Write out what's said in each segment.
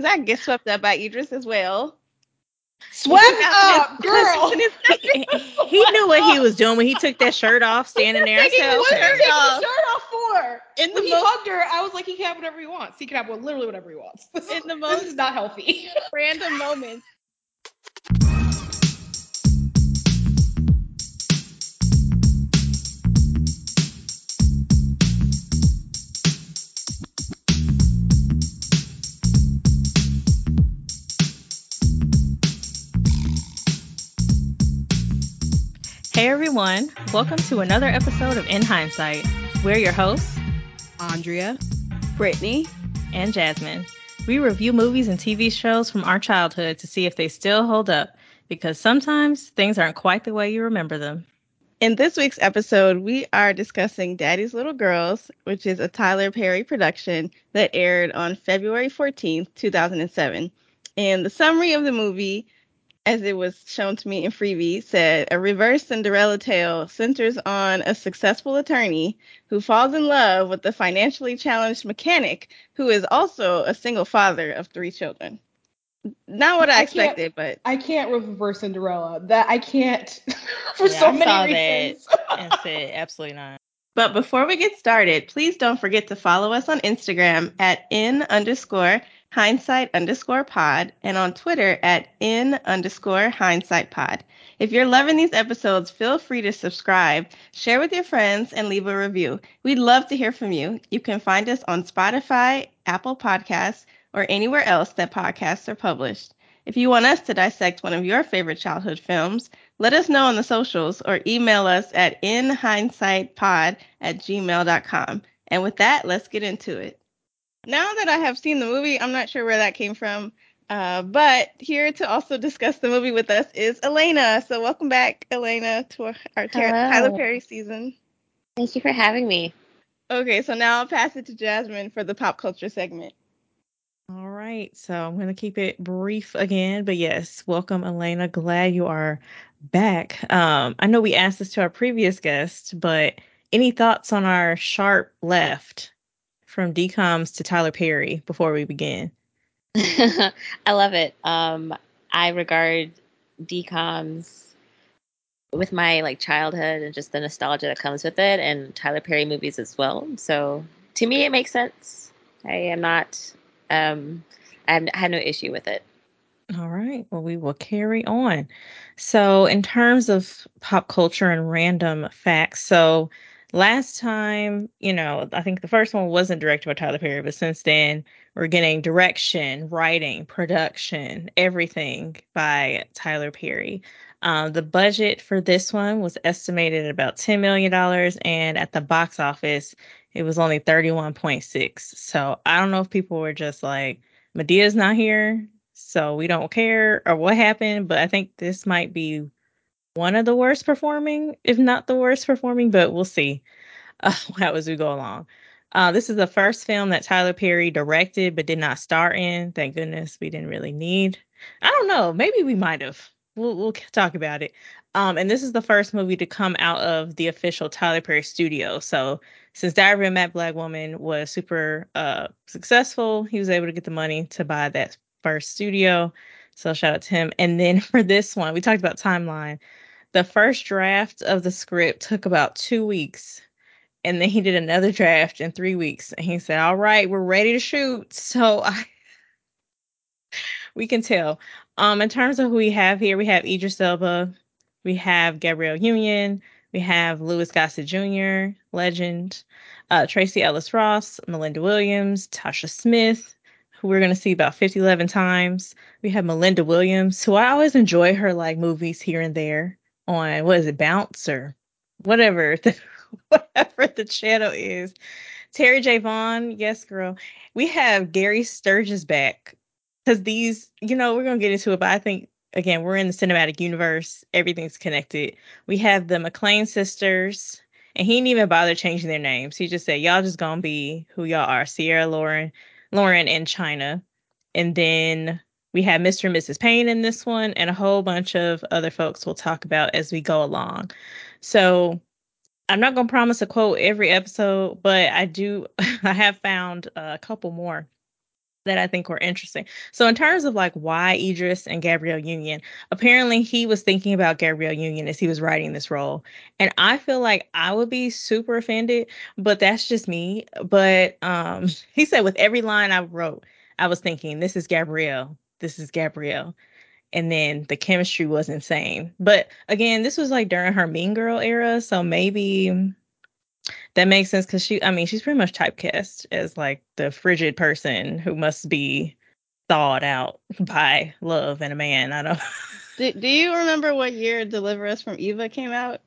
because I get swept up by Idris as well. Swept up, girl. he, he knew what he was doing when he took that shirt off, standing there. I said, What okay. did he take the shirt off for? In the when he most- hugged her, I was like, he can have whatever he wants. He can have literally whatever he wants. This, In the this is not healthy. Random moments. Hey everyone, welcome to another episode of In Hindsight. We're your hosts, Andrea. Brittany. and Jasmine. We review movies and TV shows from our childhood to see if they still hold up, because sometimes things aren't quite the way you remember them. In this week's episode, we are discussing Daddy's Little Girls, which is a Tyler Perry production that aired on February 14th, 2007. And the summary of the movie, as it was shown to me in Freebie, said a reverse Cinderella tale centers on a successful attorney who falls in love with a financially challenged mechanic who is also a single father of three children. Not what I, I expected, but I can't reverse Cinderella. That I can't for Yeah, so I many reasons. And said, absolutely not. But before we get started, please don't forget to follow us on Instagram at in underscore hindsight underscore pod and on Twitter at in underscore hindsight pod. If you're loving these episodes, feel free to subscribe, share with your friends, and leave a review. We'd love to hear from you. You can find us on Spotify, Apple Podcasts, or anywhere else that podcasts are published. If you want us to dissect one of your favorite childhood films, let us know on the socials or email us at inhindsightpod at gmail.com. And with that, let's get into it. Now that I have seen the movie, I'm not sure where that came from. Uh, but here to also discuss the movie with us is Elaina. So welcome back, Elaina, to our, our Ty- Tyler Perry season. Thank you for having me. Okay, so now I'll pass it to Jasmine for the pop culture segment. All right, so I'm going to keep it brief again, but yes, welcome, Elaina. Glad you are back. Um, I know we asked this to our previous guest, but any thoughts on our sharp left from DComs to Tyler Perry before we begin? I love it. Um, I regard DComs with my like childhood and just the nostalgia that comes with it, and Tyler Perry movies as well. So to me, it makes sense. I am not. Um, I have, I have no issue with it. All right. Well, we will carry on. So, in terms of pop culture and random facts, so last time, you know, I think the first one wasn't directed by Tyler Perry, but since then, we're getting direction, writing, production, everything by Tyler Perry. Um, the budget for this one was estimated at about $10 million, and at the box office, it was only 31.6. So, I don't know if people were just like, Madea's not here so we don't care or what happened but i think this might be one of the worst performing if not the worst performing but we'll see uh, how as we go along uh, this is the first film that tyler perry directed but did not star in thank goodness we didn't really need i don't know maybe we might have we'll, we'll talk about it um, and this is the first movie to come out of the official tyler perry studio so since diary of a mad black woman was super uh, successful he was able to get the money to buy that first studio. So shout out to him. And then for this one, we talked about timeline. The first draft of the script took about two weeks. And then he did another draft in three weeks. And he said, All right, we're ready to shoot. So I we can tell. Um, in terms of who we have here, we have Idris Elba, we have Gabrielle Union, we have Louis Gossett Jr., legend, uh, Tracee Ellis Ross, Malinda Williams, Tasha Smith, who we're going to see about 50, 11 times. We have Malinda Williams, who I always enjoy her like movies here and there on what is it, Bounce or whatever the, whatever the channel is. Terri J. Vaughn, yes, girl. We have Gary Sturgis back because these, you know, we're gonna get into it, but I think again we're in the cinematic universe. Everything's connected. We have the McClain sisters, and he didn't even bother changing their names. He just said, "Y'all just gonna be who y'all are." Sierra Lauren, Lauren, and China, and then we have Mr. and Mrs. Payne in this one, and a whole bunch of other folks we'll talk about as we go along. So I'm not gonna promise a quote every episode, but I do. I have found a couple more that I think were interesting. So in terms of like why Idris and Gabrielle Union, apparently he was thinking about Gabrielle Union as he was writing this role. And I feel like I would be super offended, but that's just me. But um he said with every line I wrote, I was thinking this is Gabrielle. This is Gabrielle. And then the chemistry was insane. But again, this was like during her Mean Girl era, so maybe that makes sense because she, I mean, she's pretty much typecast as like the frigid person who must be thawed out by love and a man. I don't. Do, do you remember what year Deliver Us from Eva came out?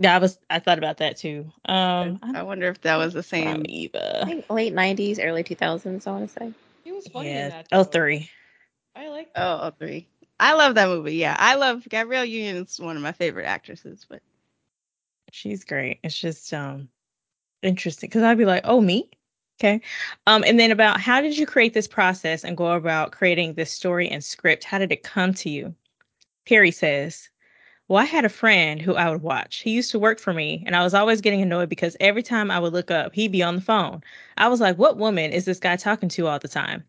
Yeah, I was. I thought about that too. Um, I wonder if that was the from same. I Eva. think late '90s, early 2000s. I want to say. He was funny in Yeah. that. Oh, though. three. I like. Oh, oh, three. I love that movie. Yeah, I love Gabrielle Union. is one of my favorite actresses. But She's great. It's just um interesting because I'd be like, oh, me. Okay. Um, and then about how did you create this process and go about creating this story and script? How did it come to you? Perry says, Well, I had a friend who I would watch. He used to work for me, and I was always getting annoyed because every time I would look up, he'd be on the phone. I was like, What woman is this guy talking to all the time?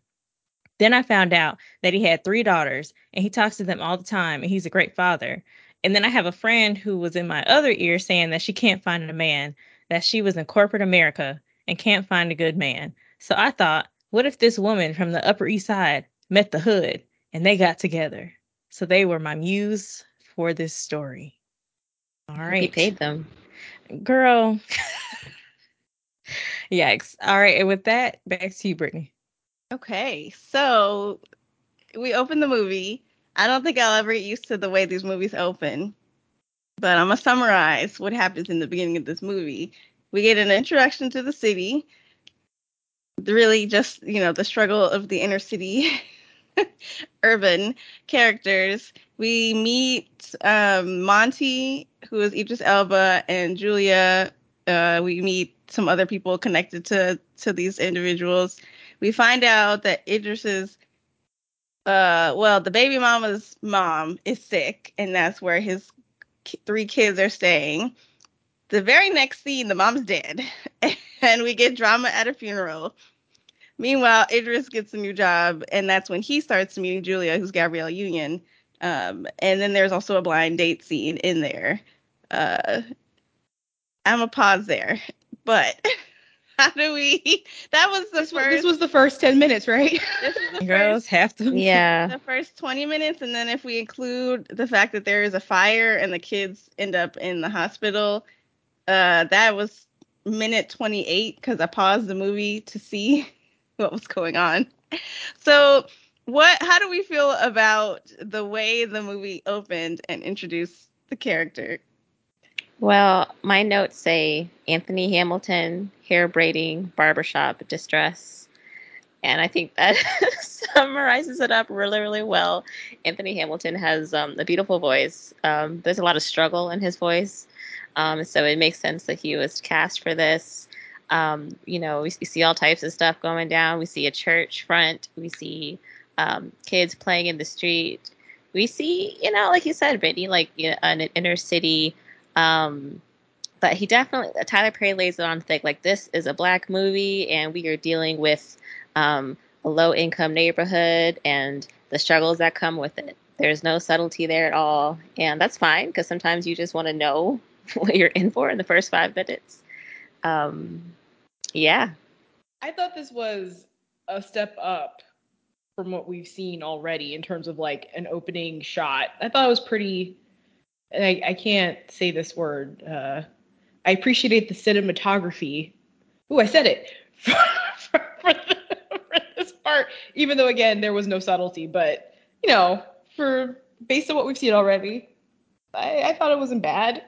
Then I found out that he had three daughters, and he talks to them all the time, and he's a great father. And then I have a friend who was in my other ear saying that she can't find a man, that she was in corporate America and can't find a good man. So I thought, what if this woman from the Upper East Side met the hood and they got together? So they were my muse for this story. All right. You paid them. Girl. Yikes. All right. And with that, back to you, Brittany. Okay, so we open the movie. I don't think I'll ever get used to the way these movies open, but I'm gonna summarize what happens in the beginning of this movie. We get an introduction to the city, really just you know the struggle of the inner city urban characters. We meet um, Monty, who is Idris Elba, and Julia. Uh, we meet some other people connected to to these individuals. We find out that Idris's, uh, well, the baby mama's mom is sick, and that's where his three kids are staying. The very next scene, the mom's dead, and we get drama at a funeral. Meanwhile, Idris gets a new job, and that's when he starts meeting Julia, who's Gabrielle Union. Um, and then there's also a blind date scene in there. Uh, I'm a pause there, but how do we? That was the This was, first. this was the first ten minutes, right? this is the Girls first. have to. Yeah. The first 20 minutes, and then if we include the fact that there is a fire and the kids end up in the hospital, uh, that was minute 28 because I paused the movie to see what was going on. So, what? How do we feel about the way the movie opened and introduced the character? Well, my notes say Anthony Hamilton, hair braiding, barbershop, distress. And I think that summarizes it up really, really well. Anthony Hamilton has um, a beautiful voice. Um, there's a lot of struggle in his voice. Um, so it makes sense that he was cast for this. Um, you know, we, see all types of stuff going down. We see a church front. We see um, kids playing in the street. We see, you know, like you said, Brittany, like you know, an inner city um, but he definitely Tyler Perry lays it on thick. Like this is a black movie, and we are dealing with um, a low income neighborhood and the struggles that come with it. There's no subtlety there at all, and that's fine because sometimes you just want to know what you're in for in the first five minutes. Um, yeah, I thought this was a step up from what we've seen already in terms of like an opening shot. I thought it was pretty. And I, I can't say this word. Uh, I appreciate the cinematography. Ooh, I said it for, for, for, the, for this part, even though again there was no subtlety. But you know, for based on what we've seen already, I, I thought it wasn't bad.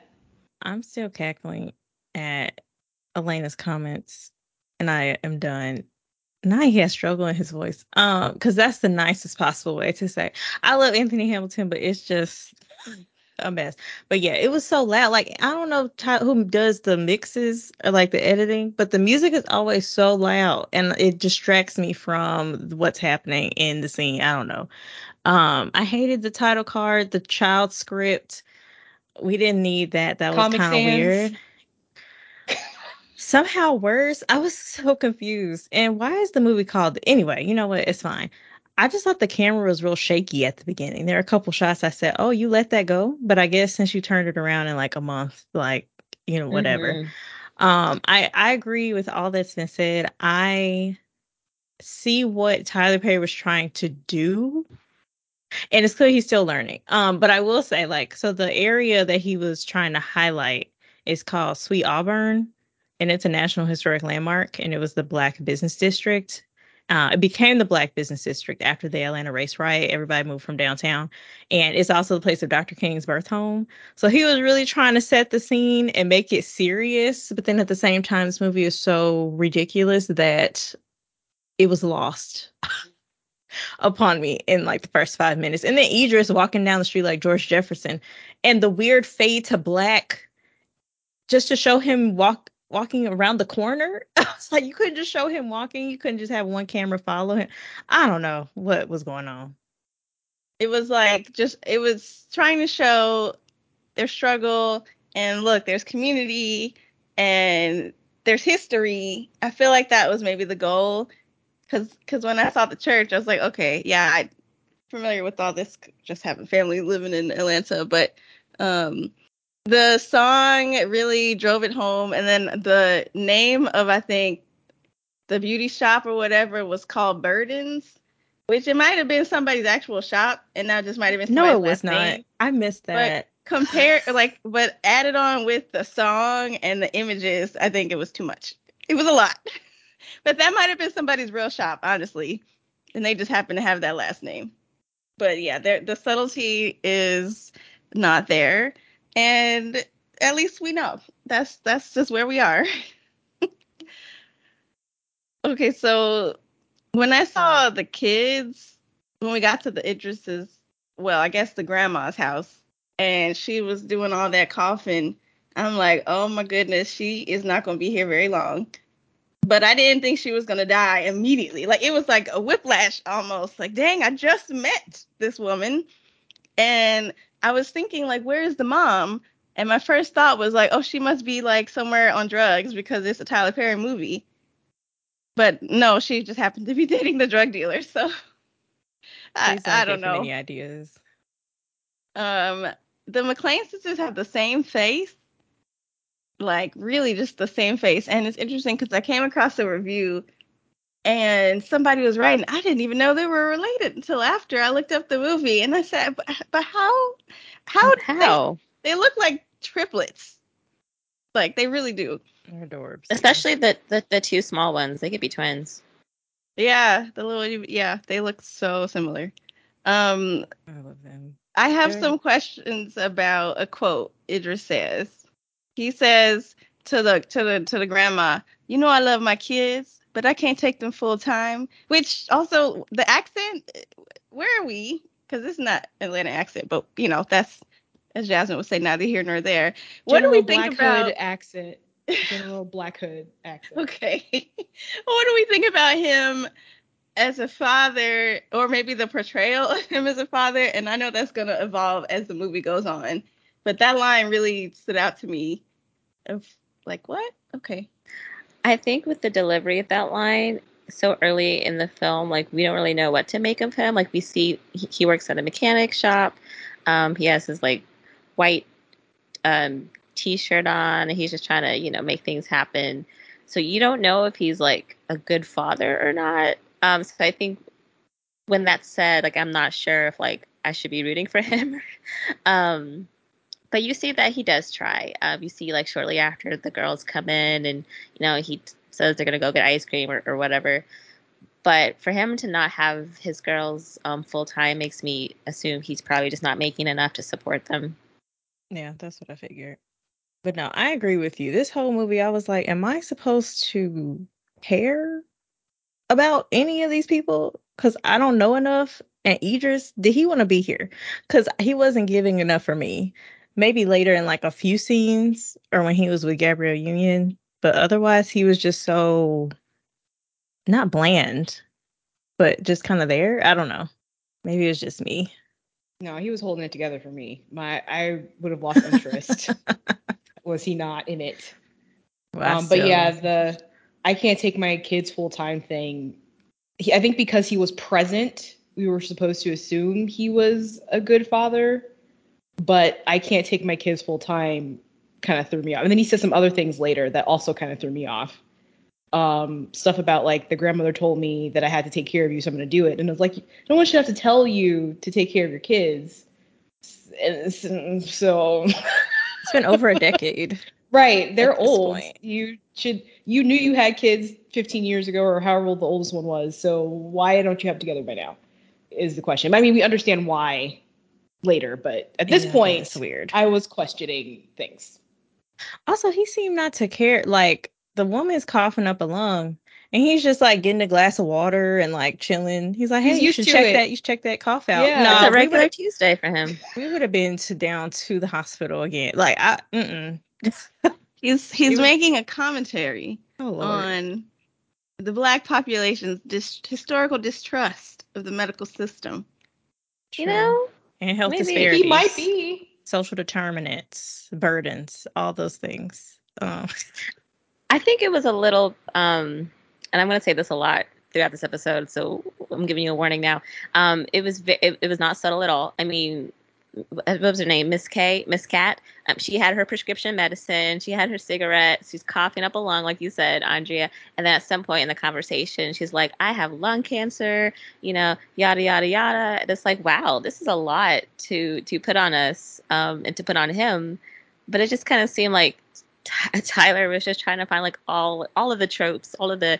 I'm still cackling at Elaina's comments, and I am done. Now he has struggle in his voice. Um, because that's the nicest possible way to say I love Anthony Hamilton, but it's just a mess. But yeah, it was so loud. Like I don't know who does the mixes or like the editing, but the music is always so loud, and it distracts me from what's happening in the scene. I don't know. Um, I hated the title card, the child script. We didn't need that. That was kind of weird. somehow worse. I was so confused. And why is the movie called anyway? You know what? It's fine. I just thought the camera was real shaky at the beginning. There are a couple shots I said, "Oh, you let that go," but I guess since you turned it around in like a month, like you know, whatever. Mhm. Um, I I agree with all that's been said. I see what Tyler Perry was trying to do, and it's clear he's still learning. Um, but I will say, like, so the area that he was trying to highlight is called Sweet Auburn, and it's a National Historic Landmark, and it was the Black Business District. Uh, it became the Black Business District after the Atlanta race riot. Everybody moved from downtown, and it's also the place of Dr. King's birth home. So he was really trying to set the scene and make it serious, but then at the same time, this movie is so ridiculous that it was lost upon me in like the first five minutes. And then Idris walking down the street like George Jefferson, and the weird fade to black just to show him walk walking around the corner. it's like you couldn't just show him walking. You couldn't just have one camera follow him. I don't know what was going on. It was like just it was trying to show their struggle and look, there's community and there's history. I feel like that was maybe the goal cuz cuz when I saw the church, I was like, okay, yeah, I'm familiar with all this just having family living in Atlanta, but um the song really drove it home and then the name of I think the beauty shop or whatever was called Burdens, which it might have been somebody's actual shop and now just might have been No, it was not. name. I missed that. but compare like but added on with the song and the images i think it was too much. It was a lot. But that might have been somebody's real shop honestly and they just happen to have that last name. But yeah the subtlety is not there and at least we know that's that's just where we are okay so when i saw uh-huh. the kids when we got to the idris's well i guess the grandma's house and she was doing all that coughing. I'm like, oh my goodness, she is not going to be here very long. But I didn't think she was going to die immediately. Like it was like a whiplash almost. Like, dang, I just met this woman. And I was thinking, like, where is the mom? And my first thought was like, oh, she must be like somewhere on drugs because it's a Tyler Perry movie. But no, she just happened to be dating the drug dealer. So I, Please I don't know. Any ideas? Um, the McClain sisters have the same face, like really just the same face. And it's interesting because I came across a review and somebody was writing, I didn't even know they were related until after I looked up the movie. And I said, but, but how? How? They, How? they look like triplets. Like they really do. They're adorbs. Especially the, the the two small ones. They could be twins. Yeah, the little yeah, they look so similar. Um, I love them. I have Very- some questions about a quote Idris says. He says to the to the to the grandma, "You know I love my kids, but I can't take them full time." Which also the accent, where are we? Because it's not Atlanta accent, but you know that's as Jasmine would say, neither here nor there. What do we think Black about? Hood accent? General Black Hood accent. Okay. what do we think about him as a father, or maybe the portrayal of him as a father? And I know that's going to evolve as the movie goes on. But that line really stood out to me of like, what? Okay. I think with the delivery of that line so early in the film, like we don't really know what to make of him. Like we see he, he works at a mechanic shop. Um, he has his like white um, t-shirt on, and he's just trying to you know make things happen. So you don't know if he's like a good father or not. Um, so I think when that's said, like I'm not sure if like I should be rooting for him. um, but you see that he does try. Um, you see like shortly after the girls come in and you know he says they're gonna go get ice cream or, or whatever. But for him to not have his girls um, full time makes me assume he's probably just not making enough to support them. Yeah, that's what I figured. But no, I agree with you. This whole movie, I was like, am I supposed to care about any of these people? Because I don't know enough. And Idris, did he want to be here? Because he wasn't giving enough for me. Maybe later in like a few scenes or when he was with Gabrielle Union. But otherwise, he was just so not bland, but just kind of there. I don't know. Maybe it was just me. No, he was holding it together for me. My I would have lost interest was he not in it. Well, Um, but still- yeah, the I can't take my kids full time thing. He, I think because he was present, we were supposed to assume he was a good father. But I can't take my kids full time kind of threw me off. And then he said some other things later that also kind of threw me off. Um, stuff about like the grandmother told me that I had to take care of you, so I'm gonna do it. And I was like, no one should have to tell you to take care of your kids. And so it's been over a decade. Right, they're old. point. You should you knew you had kids 15 years ago or however old the oldest one was. So why don't you have together by now? Is the question. I mean, we understand why later, but at this Yeah, point, it's weird. I was questioning things. Also, he seemed not to care. Like the woman's coughing up a lung, and he's just like getting a glass of water and like chilling. He's like, He's "Hey, you should check it. that. You should check that cough out." Yeah. no, It's a regular Tuesday for him. we would have been to down to the hospital again. Like I, mm He's he's He was- making a commentary oh on the black population's dis- historical distrust of the medical system. You know, and health maybe he disparities. He might be. social determinants, burdens, all those things. Um, I think it was a little, um, and I'm going to say this a lot throughout this episode, so I'm giving you a warning now. Um, it was it, it was not subtle at all. I mean, what was her name? Miss K, Miss Cat. Um, she had her prescription medicine. She had her cigarettes. She's coughing up a lung, like you said, Andrea. And then at some point in the conversation, she's like, "I have lung cancer," you know, yada yada yada. It's like, wow, this is a lot to to put on us, um, and to put on him. But it just kind of seemed like Ty- Tyler was just trying to find like all all of the tropes, all of the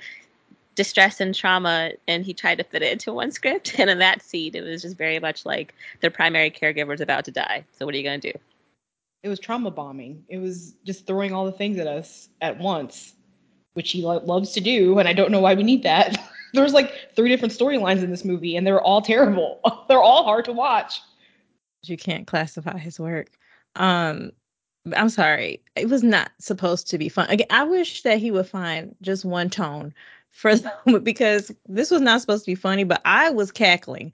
distress and trauma, and he tried to fit it into one script. And in that scene, it was just very much like their primary caregiver is about to die. So what are you gonna do? It was trauma bombing. It was just throwing all the things at us at once, which he lo- loves to do, and I don't know why we need that. There's like three different storylines in this movie, and they're all terrible. they're all hard to watch. you can't classify his work. Um, I'm sorry, it was not supposed to be fun. Again, I wish that he would find just one tone for the, because this was not supposed to be funny, but I was cackling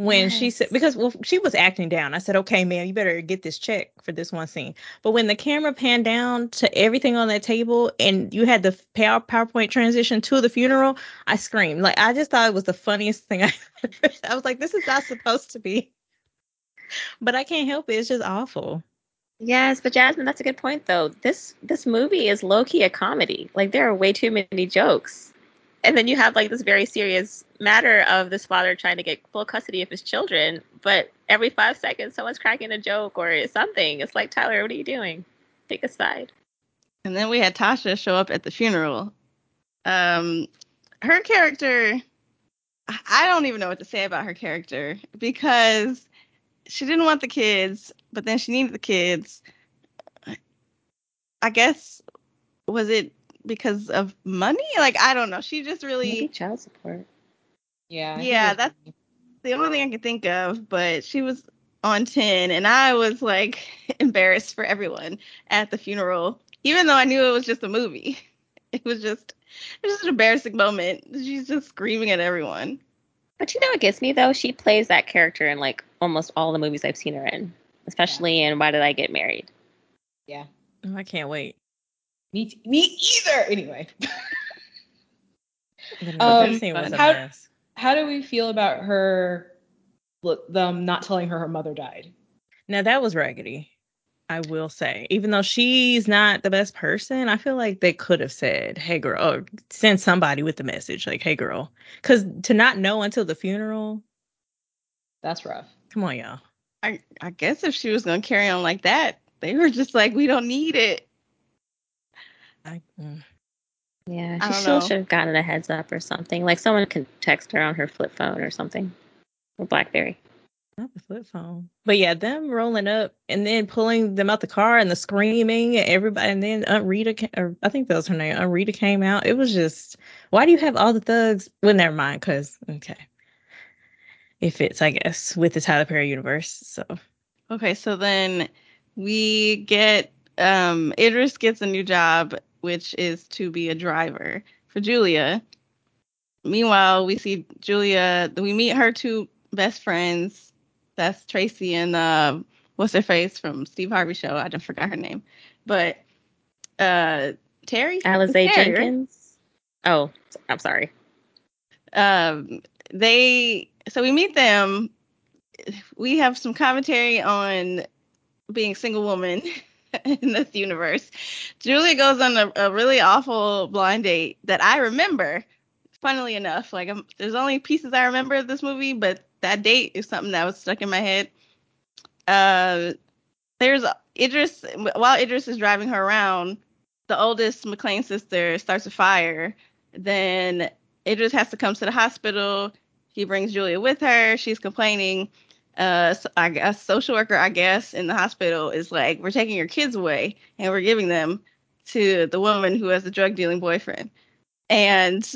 when she said because well she was acting down. I said, "Okay, man, you better get this check for this one scene." But when the camera panned down to everything on that table and you had the power PowerPoint transition to the funeral, I screamed. Like I just thought it was the funniest thing I I was like, "This is not supposed to be." But I can't help it. It's just awful. Yes, but Jasmine, that's a good point though. This this movie is low key a comedy. Like there are way too many jokes. And then you have like this very serious matter of this father trying to get full custody of his children, but every five seconds someone's cracking a joke or something. It's like Tyler, what are you doing? Take a side. And then we had Tasha show up at the funeral. Um, her character, I- don't even know what to say about her character because she didn't want the kids, but then she needed the kids. I guess was it because of money? Like I don't know. She just Maybe really child support. Yeah. Yeah, was- that's- the only thing I could think of, but she was on 10 and I was like embarrassed for everyone at the funeral, even though I knew it was just a movie. It was just it was just an embarrassing moment. She's just screaming at everyone. But you know what gets me though? She plays that character in like almost all the movies I've seen her in, especially in Why Did I Get Married? Yeah. Oh, I can't wait. Me, t- me either. Anyway, Um, that scene was a how- how do we feel about her, look, them not telling her her mother died? Now that was raggedy. I will say, even though she's not the best person, I feel like they could have said, "Hey, girl," or send somebody with the message, like, "Hey, girl," because to not know until the funeral, That's rough. come on, y'all. I I guess if she was gonna carry on like that, they were just like, we don't need it. I, mm. Yeah, she don't still know. should have gotten a heads up or something. Like someone can text her on her flip phone or something, or BlackBerry. Not the flip phone. But yeah, them rolling up and then pulling them out the car and the screaming and everybody and then Aunt Rita ca- or I think that was her name. Aunt Rita came out. It was just why do you have all the thugs? Well, never mind, cause okay. It fits, I guess, with the Tyler Perry universe. So Okay, so then we get um Idris gets a new job, which is to be a driver for Julia. Meanwhile, we see Julia we meet her two best friends. That's Tracee and uh what's her face from Steve Harvey show. I just forgot her name. But uh Terry, Alize Jenkins. Oh, I'm sorry. um, they so we meet them. We have some commentary on being a single woman in this universe. Julia goes on a, a really awful blind date that I remember. Funnily enough, like um there's only pieces I remember of this movie, but that date is something that was stuck in my head. Uh, there's Idris while Idris is driving her around, the oldest McClain sister starts a fire. Then Idris has to come to the hospital. He brings Julia with her. She's complaining. Uh, so I guess social worker, I guess, in the hospital is like, we're taking your kids away and we're giving them to the woman who has a drug dealing boyfriend. And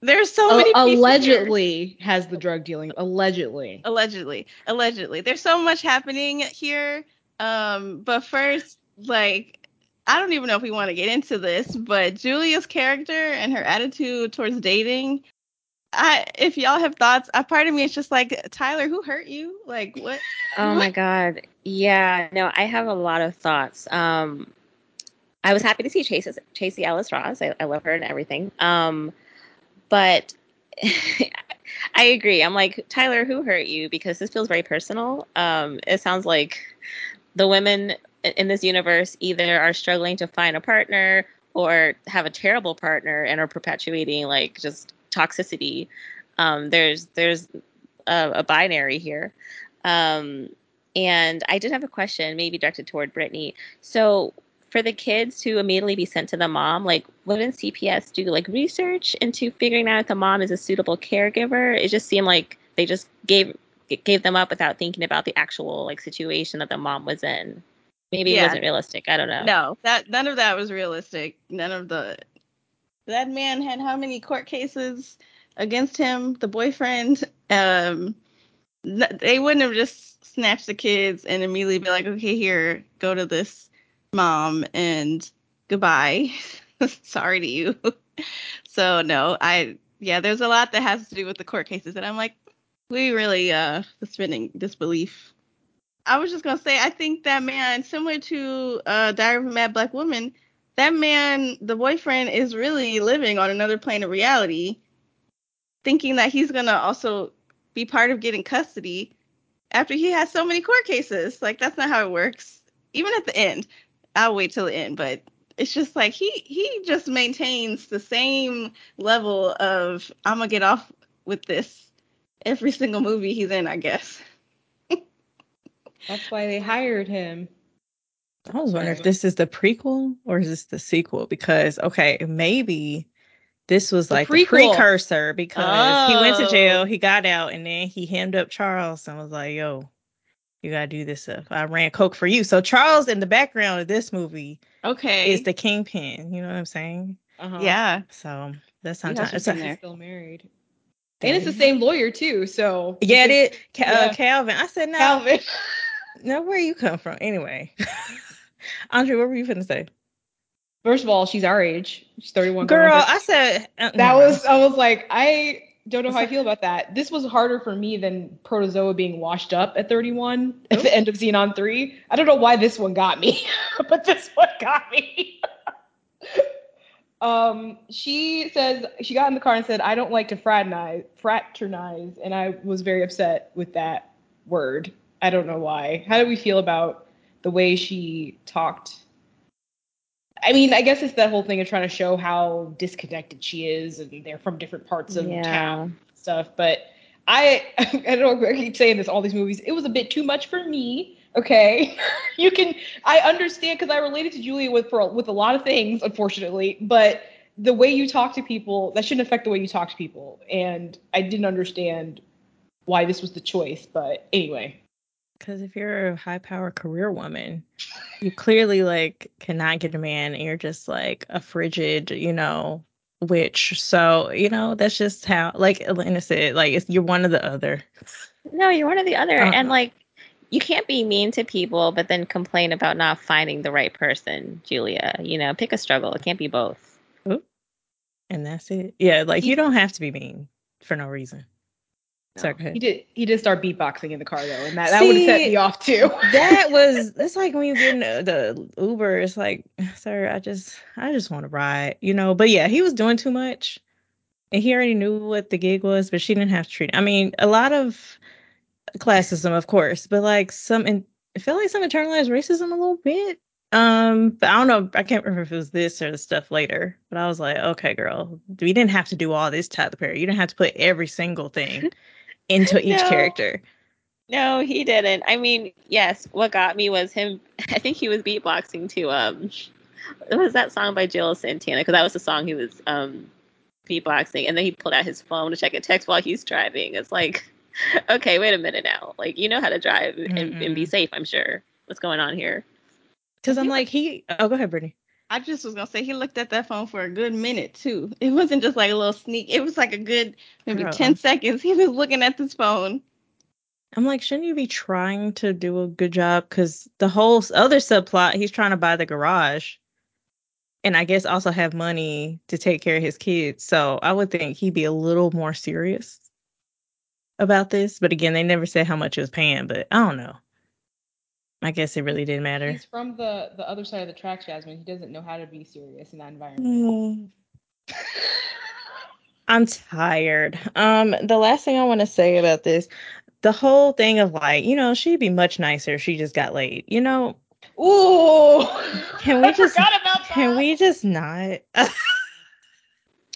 there's so many A- pieces here. allegedly has the drug dealing. Allegedly. allegedly allegedly there's so much happening here um but first like i don't even know if we want to get into this but julia's character and her attitude towards dating i if y'all have thoughts a part of me is just like tyler who hurt you like what Oh my god. Yeah, no, I have a lot of thoughts. Um I was happy to see Chase Chasey Ellis Ross. I, I love her and everything. Um but I agree. I'm like, Tyler, who hurt you? Because this feels very personal. Um it sounds like the women in this universe either are struggling to find a partner or have a terrible partner and are perpetuating like just toxicity. Um there's there's a, a binary here. Um, and I did have a question, maybe directed toward Brittany. So, for the kids to immediately be sent to the mom, like, wouldn't CPS do like research into figuring out if the mom is a suitable caregiver? It just seemed like they just gave gave them up without thinking about the actual like situation that the mom was in. Maybe Yeah. it wasn't realistic. I don't know. no that none of that was realistic none of the that man had how many court cases against him? The boyfriend? Um, they wouldn't have just snatched the kids and immediately be like okay here go to this mom and goodbye. Sorry to you. So no i yeah there's a lot that has to do with the court cases and i'm like we really uh suspending disbelief. I was just gonna say i think that man similar to uh diary of a mad black woman that man the boyfriend is really living on another plane of reality thinking that he's gonna also be part of getting custody after he has so many court cases. Like that's not how it works even at the end. I'll wait till the end but it's just like he he just maintains the same level of i'm gonna get off with this every single movie he's in i guess. That's why they hired him. I was wondering if this is the prequel or is this the sequel? Because okay, maybe this was The like the prequel. precursor because he went to jail, Oh. he got out, and then he hemmed up Charles and was like, "Yo, you gotta do this stuff. I ran coke for you." So Charles in the background of this movie okay is the kingpin. You know what I'm saying? Uh-huh. yeah So that's sometimes. He's there. still married. And it's the same lawyer too, so Yeah, it is. Ca- uh, Calvin. I said no. Calvin. No, where you come from? Anyway, Andre, what were you finna say? First of all, she's our age. She's 31. Girl, I said uh, That no. was I was like, I don't know how I feel about that. This was harder for me than Proto Zoa being washed up at 31 at the end of Zenon 3. I don't know why this one got me, but this one got me. um, she says she got in the car and said, I don't like to fraternize fraternize, and I was very upset with that word. I don't know why. How do we feel about the way she talked I mean, I guess it's that whole thing of trying to show how disconnected she is, and they're from different parts of Yeah. town stuff. But I, I don't know. I keep saying this. All these movies, it was a bit too much for me. Okay, you can. I understand because I related to Julia with for with a lot of things, unfortunately. But the way you talk to people, that shouldn't affect the way you talk to people. And I didn't understand why this was the choice. But anyway, Because if you're a high power career woman, you clearly like cannot get a man and you're just like a frigid, you know, witch. So, you know, that's just how like Elaina said, like it's, you're one or the other. No, you're one or the other. Uh-huh. And like you can't be mean to people but then complain about not finding the right person, Julia. You know, pick a struggle. It can't be both. And that's it. Yeah, like you don't have to be mean for no reason. Sorry, go He did. He did start beatboxing in the car though, and that, that would have set me off too. That was it's like when you get in the, the Uber, it's like, sir, I just I just want to ride, you know. But yeah, he was doing too much. And he already knew what the gig was, but she didn't have to treat I mean, a lot of classism, of course, but like some in I feel like some internalized racism a little bit. Um, but I don't know. I can't remember if it was this or the stuff later. But I was like, okay, girl, we didn't have to do all this Tyler Perry. You didn't have to put every single thing into each No. character. No, he didn't. I mean, yes, what got me was him. I think he was beatboxing to um, it was that song by Jill Santana because that was the song he was um beatboxing, and then he pulled out his phone to check a text while he's driving. It's like, okay, wait a minute now. Like you know how to drive and, and be safe. I'm sure. What's going on here? Because I'm like, he. Oh, go ahead, Brittany. I just was gonna say he looked at that phone for a good minute too. It wasn't just like a little sneak. It was like a good maybe Girl. ten seconds. He was looking at this phone. I'm like, shouldn't you be trying to do a good job? Because the whole other subplot, he's trying to buy the garage, and I guess also have money to take care of his kids. So I would think he'd be a little more serious about this. But again, they never said how much he was paying. But I don't know. I guess it really didn't matter. He's from the the other side of the tracks, Jasmine. He doesn't know how to be serious in that environment. Mm. I'm tired. Um, the last thing I want to say about this, the whole thing of like, you know, she'd be much nicer if she just got laid. You know, Ooh, Can we I just- forgot about that. can we just not?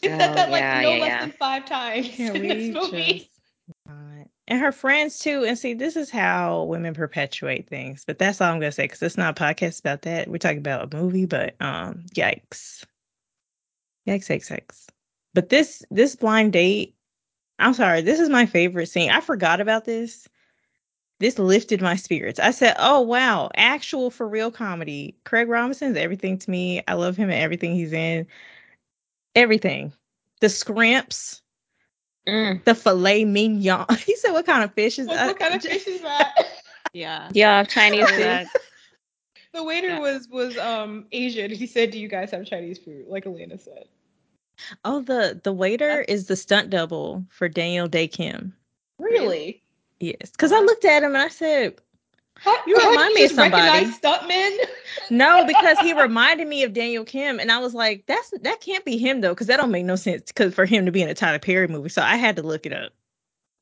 He said Oh, that like yeah, no yeah, less yeah. than five times Can in this movie. just not? And her friends too. And see, this is how women perpetuate things. But that's all I'm gonna say because it's not a podcast about that. We're talking about a movie, but um, yikes, yikes, yikes, yikes. But this this blind date, I'm sorry, this is my favorite scene. I forgot about this. This lifted my spirits. I said, "Oh wow, actual for real comedy." Craig Robinson's everything to me. I love him and everything he's in. Everything. The scrimps Mm. the filet mignon. He said, "What kind of fish is What, that?" what kind of fish is that? Yeah. Do Chinese So food? The waiter Yeah. was was um Asian. He said, "Do you guys have Chinese food?" Like Elaina said. Oh, the the waiter is the stunt double for Daniel Dae Kim. Really? Yes, because I looked at him and I said, How, You remind me of somebody. Stuntmen. "No," because he reminded me of Daniel Kim, and I was like, "That's that can't be him though," because that don't make no sense. Because for him to be in a Tyler Perry movie, so I had to look it up,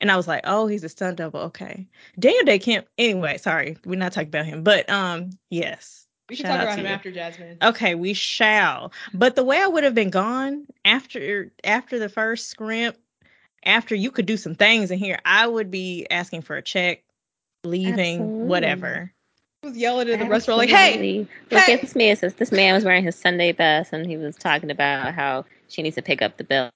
and I was like, "Oh, he's a stunt double." Okay, Daniel Dae Kim. Anyway, sorry, we're not talking about him, but um, yes, We should Shout talk about him you. after Jasmine. Okay, we shall. But the way I would have been gone after after the first scrimp, after you could do some things in here, I would be asking for a check, leaving, Absolutely. I whatever. was yelling at the restaurant like, "Hey, Look hey!" at this man. Says this man was wearing his Sunday best, and he was talking about how she needs to pick up the bill.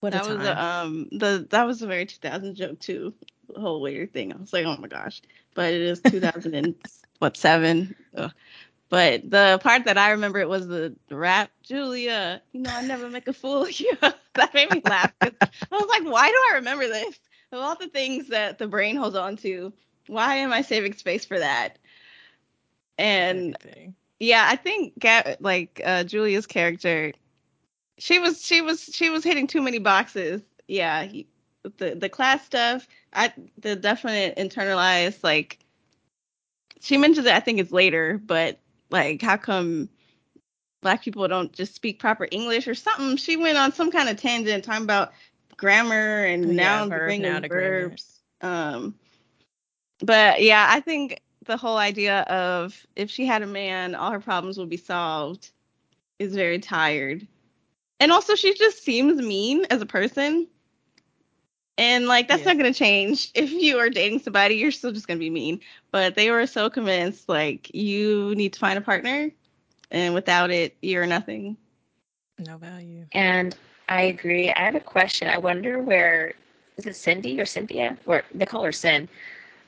What that a was a, um the that was a very 2000 joke too. The whole waiter thing. I was like, oh my gosh. But it is 2000 and what seven. Ugh. But the part that I remember it was the, the rap, Julia. You know, I never make a fool of you. that made me laugh. I was like, why do I remember this? Of all the things that the brain holds on to, why am I saving space for that? And Everything. yeah, I think like uh, Julia's character, she was she was she was hitting too many boxes. Yeah, he, the the class stuff, I the definite internalized like. She mentions it. I think it's later, but like, how come black people don't just speak proper English or something? She went on some kind of tangent talking about grammar and yeah, nouns verb, agreeing noun with verbs. Um, but yeah, I think the whole idea of if she had a man, all her problems would be solved is very tired. And also, she just seems mean as a person. And like, that's Yeah. not going to change. If you are dating somebody, you're still just going to be mean. But they were so convinced, like, you need to find a partner. And without it, you're nothing. No value. And I agree. I have a question. I wonder where is it Cindy or Cynthia? Or they call her Sin.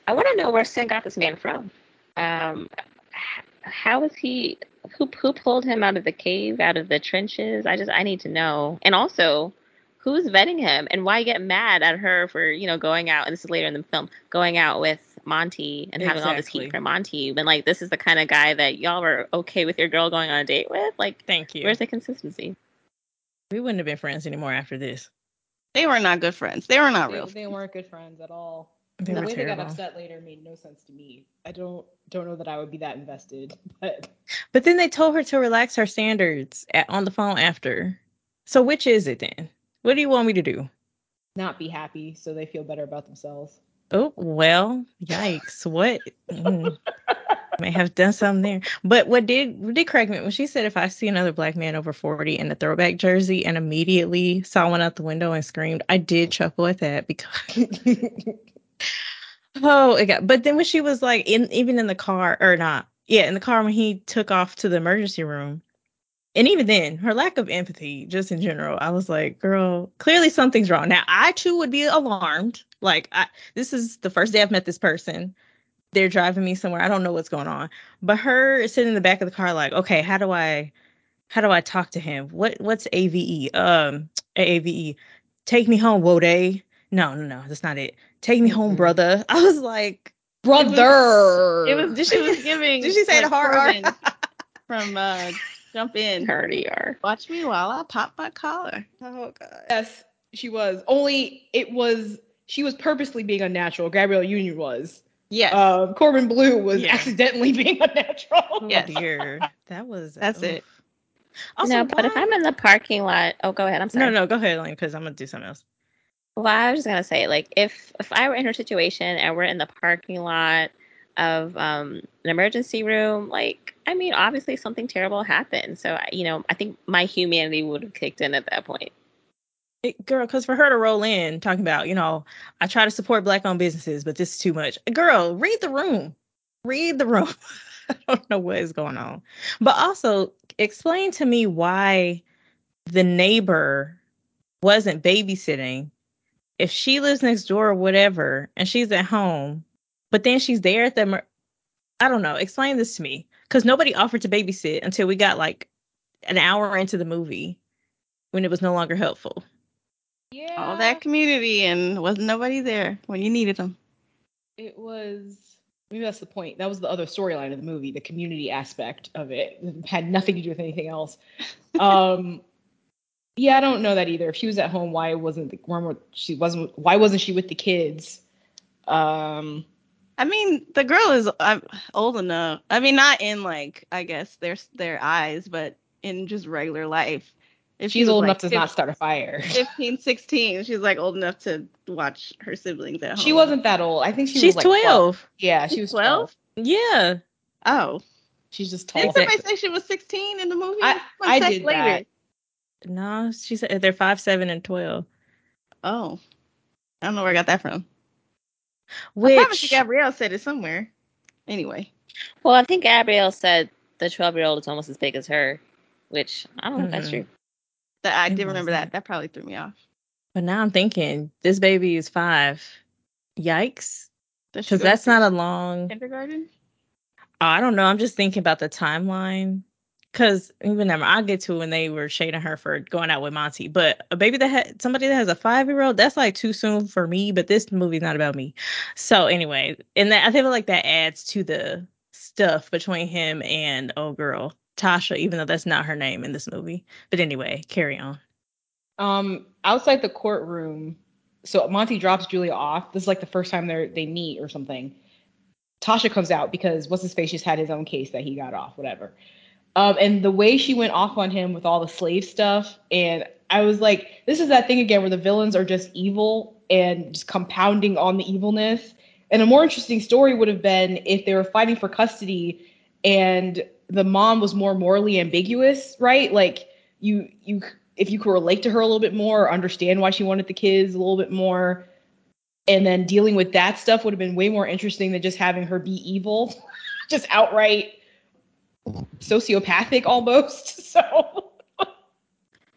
I want to know where Sin got this man from. Um, h- how is he? Who who pulled him out of the cave, out of the trenches? I just I need to know. And also, who's vetting him, and why get mad at her for you know going out? And this is later in the film, going out with Monty and having all this heat for Monty. When like this is the kind of guy that y'all were okay with your girl going on a date with. Like, Thank you. where's the consistency? We wouldn't have been friends anymore after this. They were not good friends. They were not They, real. they weren't good friends at all. They the were way they got upset later made no sense to me. I don't don't know that I would be that invested, but But then they told her to relax her standards at, on the phone after. So which is it then? What do you want me to do? not be happy so they feel better about themselves. Oh well, yikes! What? Mm. May have done something there. But what did what did me when she said if I see another black man over forty in a throwback jersey and immediately saw one out the window and screamed, I did chuckle at that because oh it got. But then when she was like in even in the car or not, yeah, in the car when he took off to the emergency room, and even then her lack of empathy just in general, I was like, girl, clearly something's wrong. Now I too would be alarmed. Like I this is the first day I've met this person they're driving me somewhere. I don't know what's going on. But her sitting in the back of the car, like, okay, how do I, how do I talk to him? What what's AVE? Um, AAVE. Take me home, Wode. No, no, no, that's not it. Take me home, brother. I was like, Brother. It was she was giving. did she say the like, hard R? From uh, Jump In. Already are. Watch me while I pop my collar. oh god. Yes, she was. Only it was she was purposely being unnatural. Gabrielle Union was. Yes. Um, Corbin Bleu was Yeah. accidentally being unnatural. Oh Yes. dear. That was. That's it. Also, no, but if I'm in the parking lot, oh, go ahead. I'm sorry. no, no, go ahead, Lane, because I'm gonna do something else. Well, I was just gonna say, like, if if I were in her situation and we're in the parking lot of um, an emergency room, like, I mean, obviously something terrible happened. So, I- you know, I think my humanity would have kicked in at that point. It, girl, because for her to roll in talking about, you know, I try to support black owned businesses, but this is too much. Girl, read the room. Read the room. I don't know what is going on. But also, explain to me why the neighbor wasn't babysitting. If she lives next door or whatever, and she's at home, but then she's there at the, emer- I don't know. Explain this to me, because nobody offered to babysit until we got like an hour into the movie, when it was no longer helpful. Yeah. All that community and wasn't nobody there when you needed them. It was maybe that's the point. That was the other storyline of the movie, the community aspect of it. It had nothing to do with anything else. um yeah, I don't know that either. If she was at home, why wasn't the wa- she wasn't why wasn't she with the kids? Um I mean, the girl is uh, old enough. I mean, not in like I guess their their eyes, but in just regular life. If she she's old like, enough to not start a fire. 15, 16, she's like old enough to watch her siblings at home. She wasn't that old. I think she She's was like 12. Yeah, she was 12? 12. Yeah. Oh, She's just tall. did somebody say she was 16 in the movie? I- I sec did that. No, she said they're five, seven, and twelve. Oh, I don't know where I got that from. I Which promise Gabrielle said it somewhere. Anyway, Well, I think Gabrielle said the 12 year old is almost as big as her, which I don't know if that's true. That I did remember that. That probably threw me off. But now I'm thinking this baby is five. Yikes. Because that's not a long. kindergarten. Oh, I don't know. I'm just thinking about the timeline. Because even them, I'll get to when they were shading her for going out with Monty. But a baby that had somebody that has a five year old, that's like too soon for me. But this movie's not about me. So anyway, and that I feel like that adds to the stuff between him and oh girl Tasha, even though that's not her name in this movie. But anyway, carry on. Um, outside the courtroom, so Monty drops Julia off. This is like the first time they they meet or something. Tasha comes out because what's his face just had his own case that he got off, whatever. Um, and the way she went off on him with all the slave stuff, and I was like, this is that thing again where the villains are just evil and just compounding on the evilness. And a more interesting story would have been if they were fighting for custody and the mom was more morally ambiguous, right? Like you you if you could relate to her a little bit more or understand why she wanted the kids a little bit more and then dealing with that stuff would have been way more interesting than just having her be evil just outright sociopathic almost so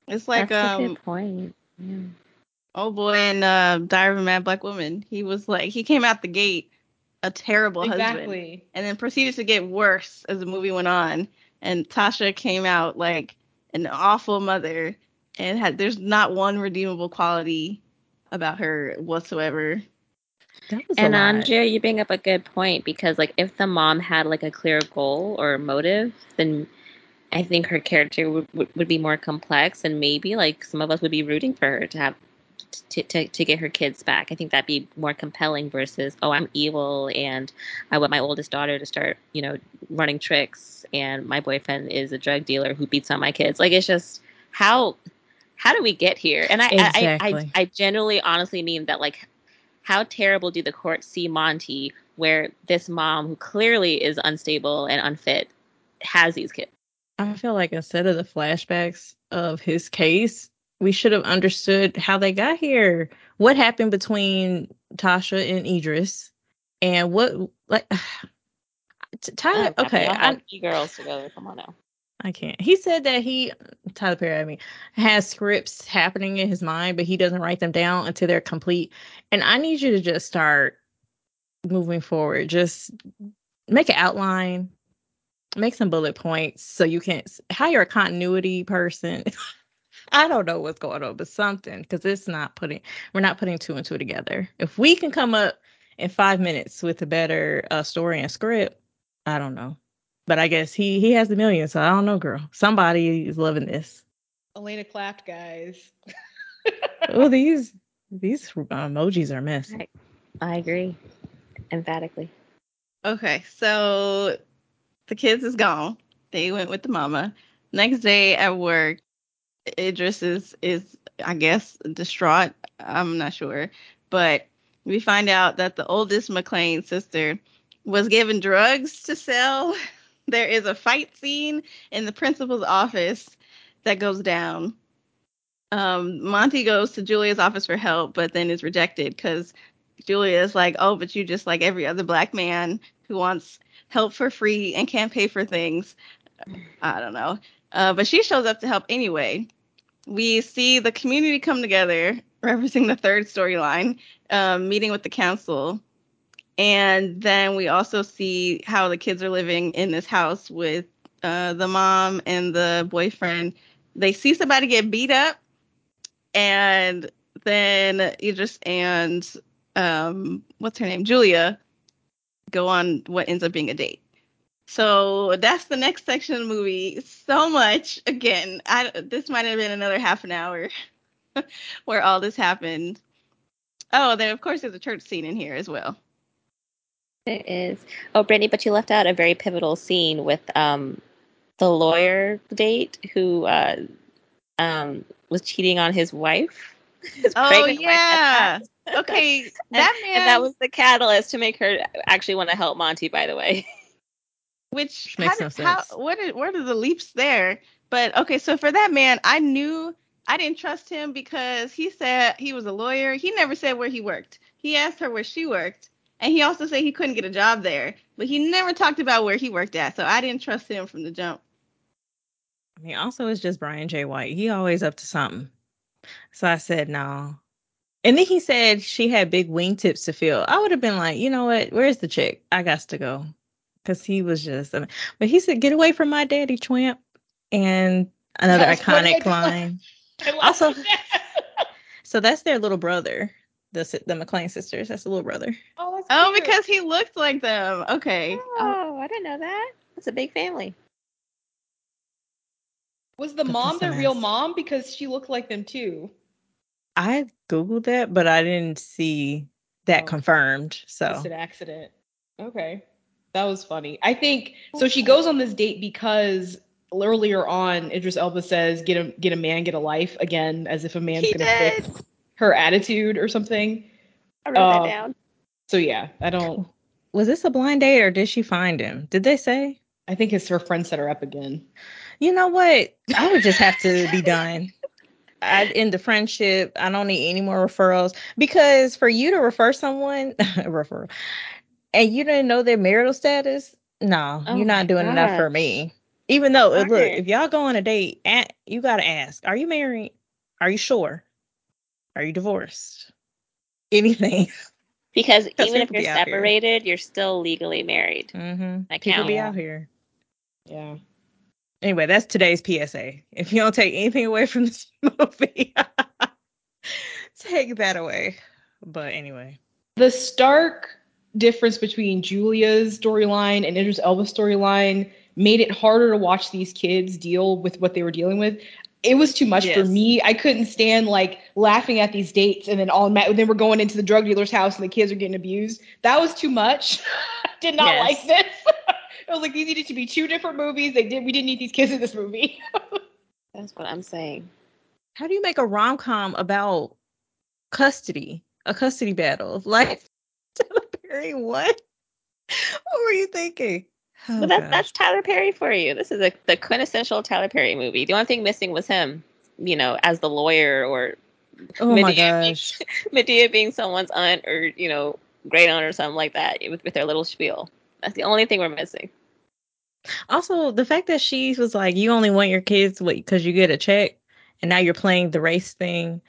It's like that's a um good point. Yeah. oh boy in uh Diary of a Mad Black Woman. He was like he came out the gate a terrible husband and then proceeded to get worse as the movie went on. And Tasha came out like an awful mother and had there's not one redeemable quality about her whatsoever. And um, a. Andrea, you bring up a good point because, like, if the mom had like a clear goal or motive, then I think her character would, would, would be more complex, and maybe like some of us would be rooting for her to have to, to, to get her kids back. I think that'd be more compelling versus, oh, I'm evil and I want my oldest daughter to start, you know, running tricks and my boyfriend is a drug dealer who beats on my kids. Like it's just how how do we get here? And I exactly. I, I, I, I genuinely honestly mean that like how terrible do the courts see Monty where this mom who clearly is unstable and unfit has these kids? I feel like instead of the flashbacks of his case, we should have understood how they got here. What happened between Tasha and Idris, and what like Tyler? Okay, I, girls together. Come on now. I can't. He said that he Tyler Perry, I mean, has scripts happening in his mind, but he doesn't write them down until they're complete. And I need you to just start moving forward. Just make an outline, make some bullet points so you can hire a continuity person. I don't know what's going on, but something because it's not putting we're not putting two and two together. If we can come up in five minutes with a better uh, story and script, I don't know. But I guess he he has the million, so I don't know, girl. Somebody is loving this. Elaina clapped, guys. oh, these these emojis are messy. I, I agree, emphatically. Okay, so the kids is gone. They went with the mama. Next day at work, Idris is is I guess distraught. I'm not sure, but we find out that the oldest McClain sister was given drugs to sell. There is a fight scene in the principal's office that goes down. Um, Monty goes to Julia's office for help, but then is rejected because Julia is like, "Oh, but you just like every other black man who wants help for free and can't pay for things." I don't know. Uh, but she shows up to help anyway we see the community come together, referencing the third storyline, um, meeting with the council. And then we also see how the kids are living in this house with uh, the mom and the boyfriend. They see somebody get beat up, and then Idris and um, what's her name, Julia, go on what ends up being a date. So that's the next section of the movie. So much. Again, I, this might have been another half an hour where all this happened. Oh, then of course there's a church scene in here as well. There is. Oh, Brittany, but you left out a very pivotal scene with um, the lawyer date who uh, um, was cheating on his wife. His oh yeah. okay, that man. And that was the catalyst to make her actually want to help Monty. By the way. Which, Which makes how, no sense. How, what are, what are the leaps there? But okay, so for that man, I knew I didn't trust him because he said he was a lawyer. He never said where he worked. He asked her where she worked, and he also said he couldn't get a job there. But he never talked about where he worked at, so I didn't trust him from the jump. I mean, also it's just Brian J. White. He always up to something. So I said no. And then he said she had big wingtips to fill. I would have been like, you know what? Where's the chick? I got to go because he was just. I mean, but he said, "Get away from my daddy, Twamp," and another that's iconic line. also, so that's their little brother, the the McClain sisters. That's the little brother. Oh, oh, because he looked like them. Okay. Oh, I didn't know that. It's a big family. Was the mom the real mom? Because she looked like them too. I googled that, but I didn't see that oh. confirmed. So it's an accident. Okay. That was funny. I think so. She goes on this date because earlier on, Idris Elba says, "Get a get a man, get a life." Again, as if a man's he gonna did. fix her attitude or something. I wrote uh, that down. So yeah, I don't. Was this a blind date or did she find him? Did they say? I think it's her friend set her up again. You know what? I would just have to be done. I end the friendship. I don't need any more referrals because for you to refer someone, referral, and you didn't know their marital status, no, oh you're not doing gosh. enough for me. Even though, look, if y'all go on a date, you gotta ask: Are you married? Are you sure? Are you divorced? Anything. Because even if you're separated, you're still legally married. Mm-hmm. That people be out here. Yeah. Anyway, that's today's PSA. If you don't take anything away from this movie, take that away. But anyway, the stark difference between Julia's storyline and Idris Elba's storyline made it harder to watch these kids deal with what they were dealing with. it was too much for me. I couldn't stand like laughing at these dates and then all ma- then we're going into the drug dealer's house and the kids are getting abused. That was too much. did not Yes. like this. I was like, these needed to be two different movies. They did. We didn't need these kids in this movie. That's what I'm saying. How do you make a rom com about custody, a custody battle? Like, Tyler Perry, what? What were you thinking? Oh, but that, gosh. that's Tyler Perry for you. This is a, the quintessential Tyler Perry movie. The only thing missing was him, you know, as the lawyer or oh my Madea being- gosh. Madea being someone's aunt or, you know, great aunt or something like that with, with their little spiel. That's the only thing we're missing. Also, the fact that she was like, you only want your kids because you get a check, and now you're playing the race thing.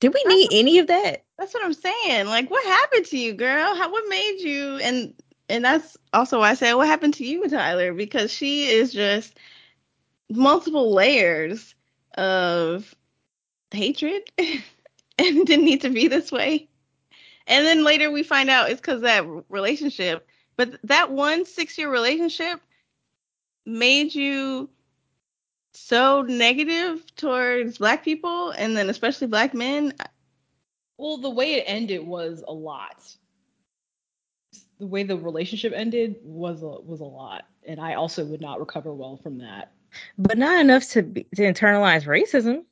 Did we need oh. any of that? That's what I'm saying. Like, what happened to you, girl? How what made you? And and that's also why I said, what happened to you, Tyler? Because she is just multiple layers of hatred, and it didn't need to be this way. And then later we find out it's because that relationship. But that one six year relationship made you so negative towards black people and then especially black men well, the way it ended was a lot. The way the relationship ended was a, was a lot, and I also would not recover well from that. But not enough to be, to internalize racism.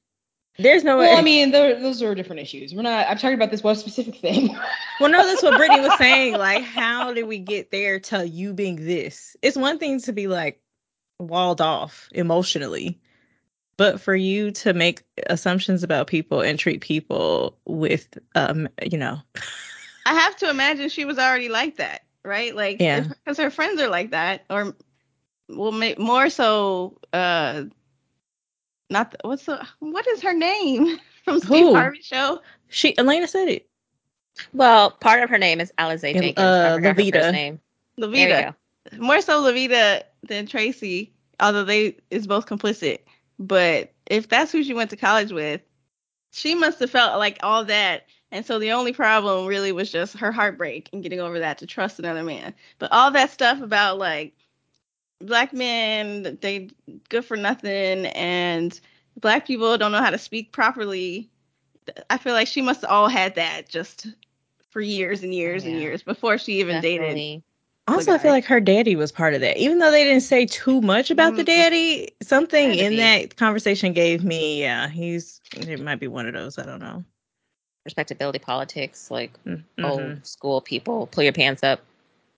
There's no Well, I mean, tho- those are different issues. We're not. I'm talking about this one specific thing. Well, no, that's what Brittany was saying. Like, how did we get there to you being this? It's one thing to be like walled off emotionally, but for you to make assumptions about people and treat people with, um, you know, I have to imagine she was already like that, right? Like, Yeah. because her friends are like that, or well, ma- more so, uh, not the, what's the what is her name from Steve Who? Harvey show? she Elaina said it. Well, part of her name is Alize Uh, Jenkins. I forgot her Lovita. name. Lovita, more so Lovita than Tracee, although they is both complicit. But if that's who she went to college with, she must have felt like all that. And so the only problem really was just her heartbreak and getting over that to trust another man. But all that stuff about like black men, they good for nothing, and black people don't know how to speak properly. I feel like she must have all had that just for years and years and years before she even dated. Also, I feel like her daddy was part of that. Even though they didn't say too much about the Mhm. daddy, something in be. that conversation gave me, yeah, he's, it might be one of those. I don't know. Respectability politics, like Mm, old mhm. school people, pull your pants up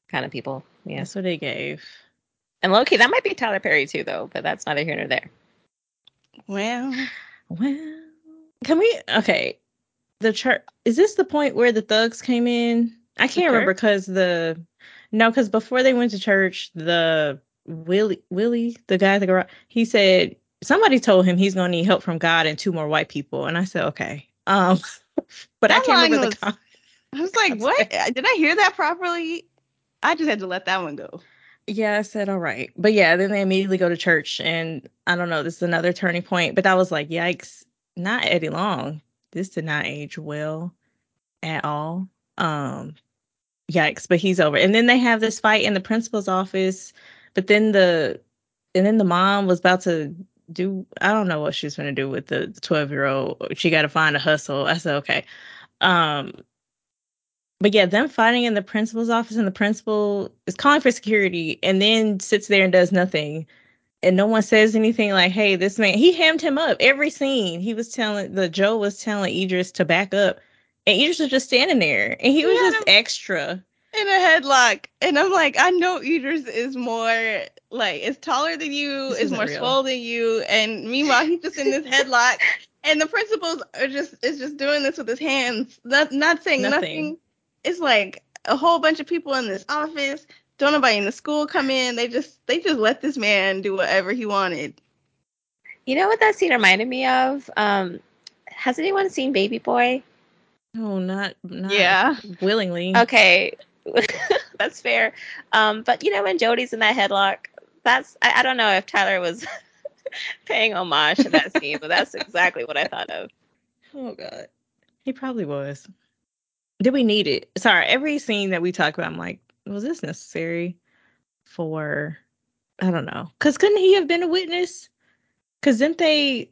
kind of people. Yeah. That's what they gave. And low key, that might be Tyler Perry too, though, but that's neither here nor there. Well, Well, can we? Okay, the church. Is this the point where the thugs came in? I can't remember because the no, because before they went to church, the Willie Willie, the guy at the garage, he said somebody told him he's gonna need help from God and two more white people, and I said okay. Um, but I That can't remember was- the. Con- I was like, what? Did I hear that properly? I just had to let that one go. Yeah, I said all right. But yeah, then they immediately go to church and I don't know, this is another turning point. But that was like, yikes, not Eddie Long. This did not age well at all. Um yikes, but he's over. And then they have this fight in the principal's office, but then the and then the mom was about to do I don't know what she was gonna do with the 12 year old. She gotta find a hustle. I said, okay. Um but yeah, them fighting in the principal's office and the principal is calling for security and then sits there and does nothing. And no one says anything like, hey, this man, he hammed him up every scene. He was telling, the Joe was telling Idris to back up. And Idris was just standing there and he was Yeah. just extra. In a headlock. And I'm like, I know Idris is more, like, is taller than you, This is more real. swole than you. And meanwhile, he's just in this headlock. And the principals are just, is just doing this with his hands, not, not saying Nothing. nothing. It's like a whole bunch of people in this office. Don't nobody in the school come in. They just, they just let this man do whatever he wanted. You know what that scene reminded me of? Um, has anyone seen Baby Boy? No, not, not Yeah. willingly. Okay, that's fair. Um, but you know when Jody's in that headlock, that's I, I don't know if Tyler was paying homage to that scene, but that's exactly what I thought of. Oh God. He probably was. Did we need it? Sorry, every scene that we talk about, I'm like, was this necessary for I don't know. Cause couldn't he have been a witness? Cause didn't they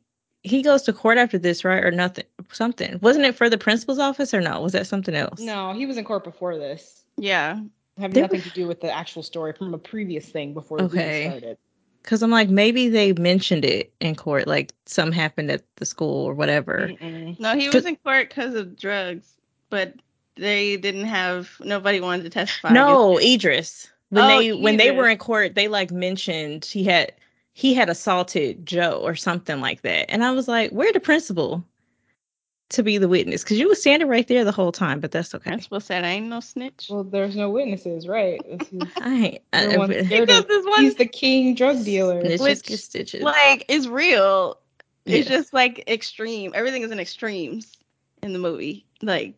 he goes to court after this, right? Or nothing? Something. Wasn't it for the principal's office or no? Was that something else? No, he was in court before this. Yeah. Having There nothing were- to do with the actual story from a previous thing before the movie Okay. started. Because I'm like, maybe they mentioned it in court, like some happened at the school or whatever. Mm-mm. No, he Cause- was in court because of drugs, but they didn't have nobody wanted to testify. No, Idris. When Oh, they when they were in court, they like mentioned he had he had assaulted Joe or something like that. And I was like, where the principal to be the witness? Because you were standing right there the whole time, but that's okay. Principal said, "I ain't no snitch." Well, there's no witnesses, right? This is, I ain't I, everyone's I, of- this one, he's the king drug dealer. snitches Which, stitches. like, is real. It's Yeah. just like extreme. Everything is in extremes in the movie. Like,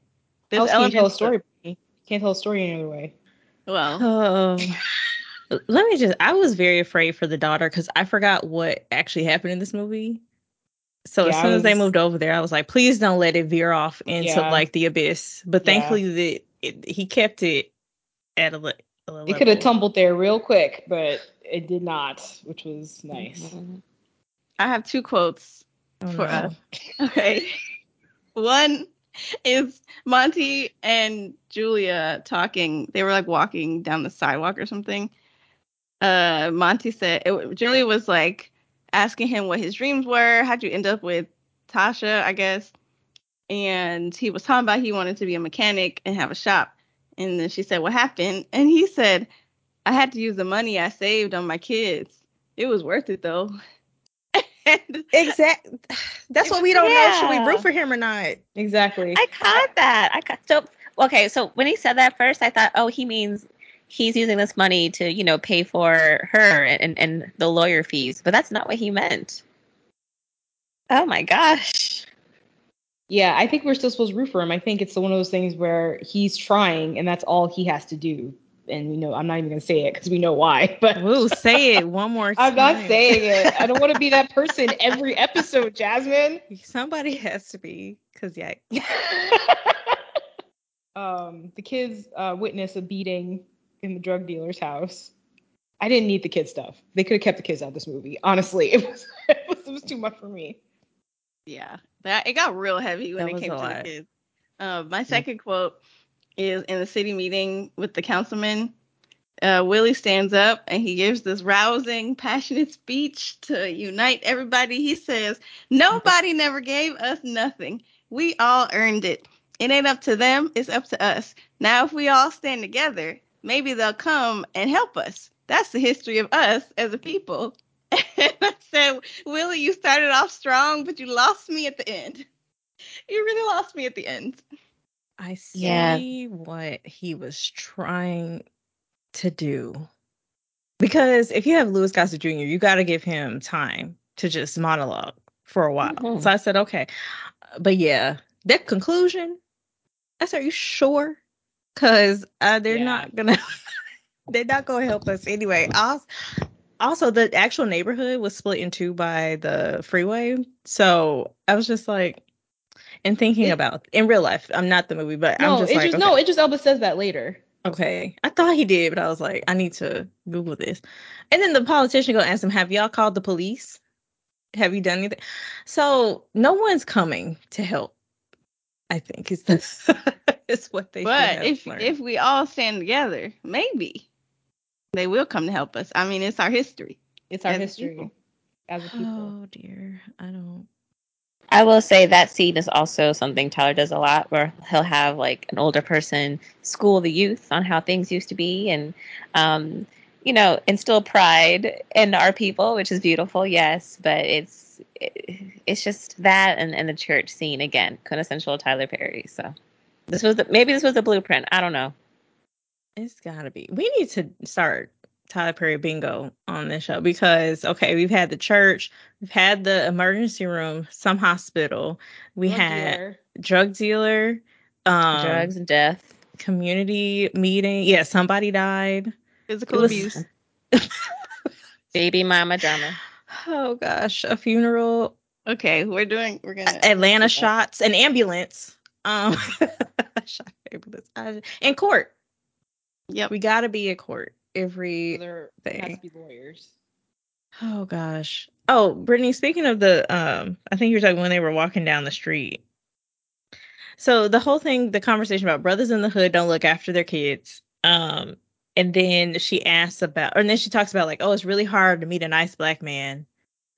How else can you tell a elements of- story? Can't tell a story any other way. Well, Oh. Let me just I was very afraid for the daughter because I forgot what actually happened in this movie. So as Yeah, I soon as they moved over there, I was like, please don't let it veer off into Yeah. like the abyss. But Yeah. thankfully that it, he kept it at a, le- a level. It could have tumbled there real quick, but it did not, which was nice. Mhm. I have two quotes Oh, for no. us. Okay. One is Monty and Julia talking. They were like walking down the sidewalk or something. Uh, Monty said, it, Julia was like asking him what his dreams were. How'd you end up with Tasha, I guess? And he was talking about he wanted to be a mechanic and have a shop. And then she said, What happened? And he said, I had to use the money I saved on my kids. It was worth it though. and Exact. That's what we don't know. Should we root for him or not? Exactly. I caught that. I caught so okay. So when he said that first, I thought, oh, he means he's using this money to, you know, pay for her and and the lawyer fees. But that's not what he meant. Oh my gosh. Yeah, I think we're still supposed to root for him. I think it's one of those things where he's trying, and that's all he has to do. And you know, I'm not even gonna say it because we know why. But Ooh, say it one more time. I'm not saying it. I don't want to be that person every episode, Jasmine. Somebody has to be, cause yeah, um, the kids uh, witness a beating in the drug dealer's house. I didn't need the kid stuff. They could have kept the kids out of this movie. Honestly, it was it was, it was too much for me. Yeah, that it got real heavy when That it came to lot. the kids. Uh, my second quote is in the city meeting with the councilman. Uh, Willie stands up and he gives this rousing, passionate speech to unite everybody. He says, Nobody never gave us nothing. We all earned it. It ain't up to them, it's up to us. Now, if we all stand together, maybe they'll come and help us. That's the history of us as a people. And I said, Willie, you started off strong, but you lost me at the end. You really lost me at the end. I see Yeah. what he was trying to do. Because if you have Louis Gossett Jr., you got to give him time to just monologue for a while. Mhm. So I said, okay. But yeah, that conclusion, I said, are you sure? Because uh, they're Yeah. not going to. They're not to help us anyway. Also, also, the actual neighborhood was split in two by the freeway. So I was just like, and thinking It- about in real life, I'm not the movie, but No, I'm just it like, just okay, no, it just Elba says that later. okay. I thought he did, but I was like, I need to Google this. And then the politician go ask him, "Have y'all called the police? Have you done anything?" So no one's coming to help. I think is the is what they. should But have if learned. if we all stand together, maybe they will come to help us. I mean, it's our history. It's our As history people. as a people. oh dear, I don't. I will say that scene is also something Tyler does a lot, where he'll have like an older person school the youth on how things used to be, and um, you know, instill pride in our people, which is beautiful, yes. But it's it's just that and, and the church scene again, quintessential Tyler Perry. So this was the, maybe this was the blueprint. I don't know. It's gotta be. We need to start Tyler Perry bingo on this show because okay, we've had the church, we've had the emergency room, some hospital, we Drug had dealer. drug dealer, um, Drugs and death. community meeting. Yeah, somebody died. Physical was- abuse. Baby mama drama. Oh gosh, a funeral, Okay, we're doing. We're gonna. Atlanta shots, an ambulance. Um, shot ambulance I- in court. Yep. We gotta be in court every There thing. has to be lawyers. Oh gosh. Oh, Brittany, speaking of the um I think you're talking when they were walking down the street. So the whole thing, the conversation about brothers in the hood don't look after their kids. Um and then she asks about and then she talks about like, oh, it's really hard to meet a nice black man.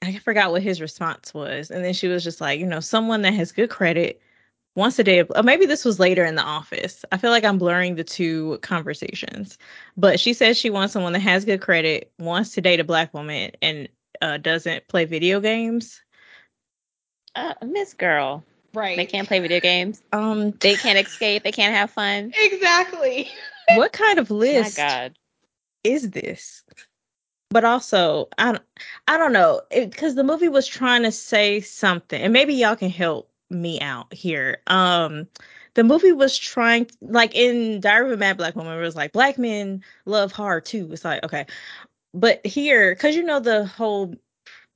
I forgot what his response was. And then she was just like, you know, someone that has good credit once a day. Or maybe this was later in the office. I feel like I'm blurring the two conversations. But she says she wants someone that has good credit, wants to date a black woman, and uh, doesn't play video games. Uh, Miss Girl. Right. They can't play video games. Um, They can't escape. They can't have fun. Exactly. what kind of My list God. is this? But also, I don't, I don't know, because the movie was trying to say something, and maybe y'all can help me out here. Um, the movie was trying, like in Diary of a Mad Black Woman, it was like black men love hard too. It's like okay, but here, because you know the whole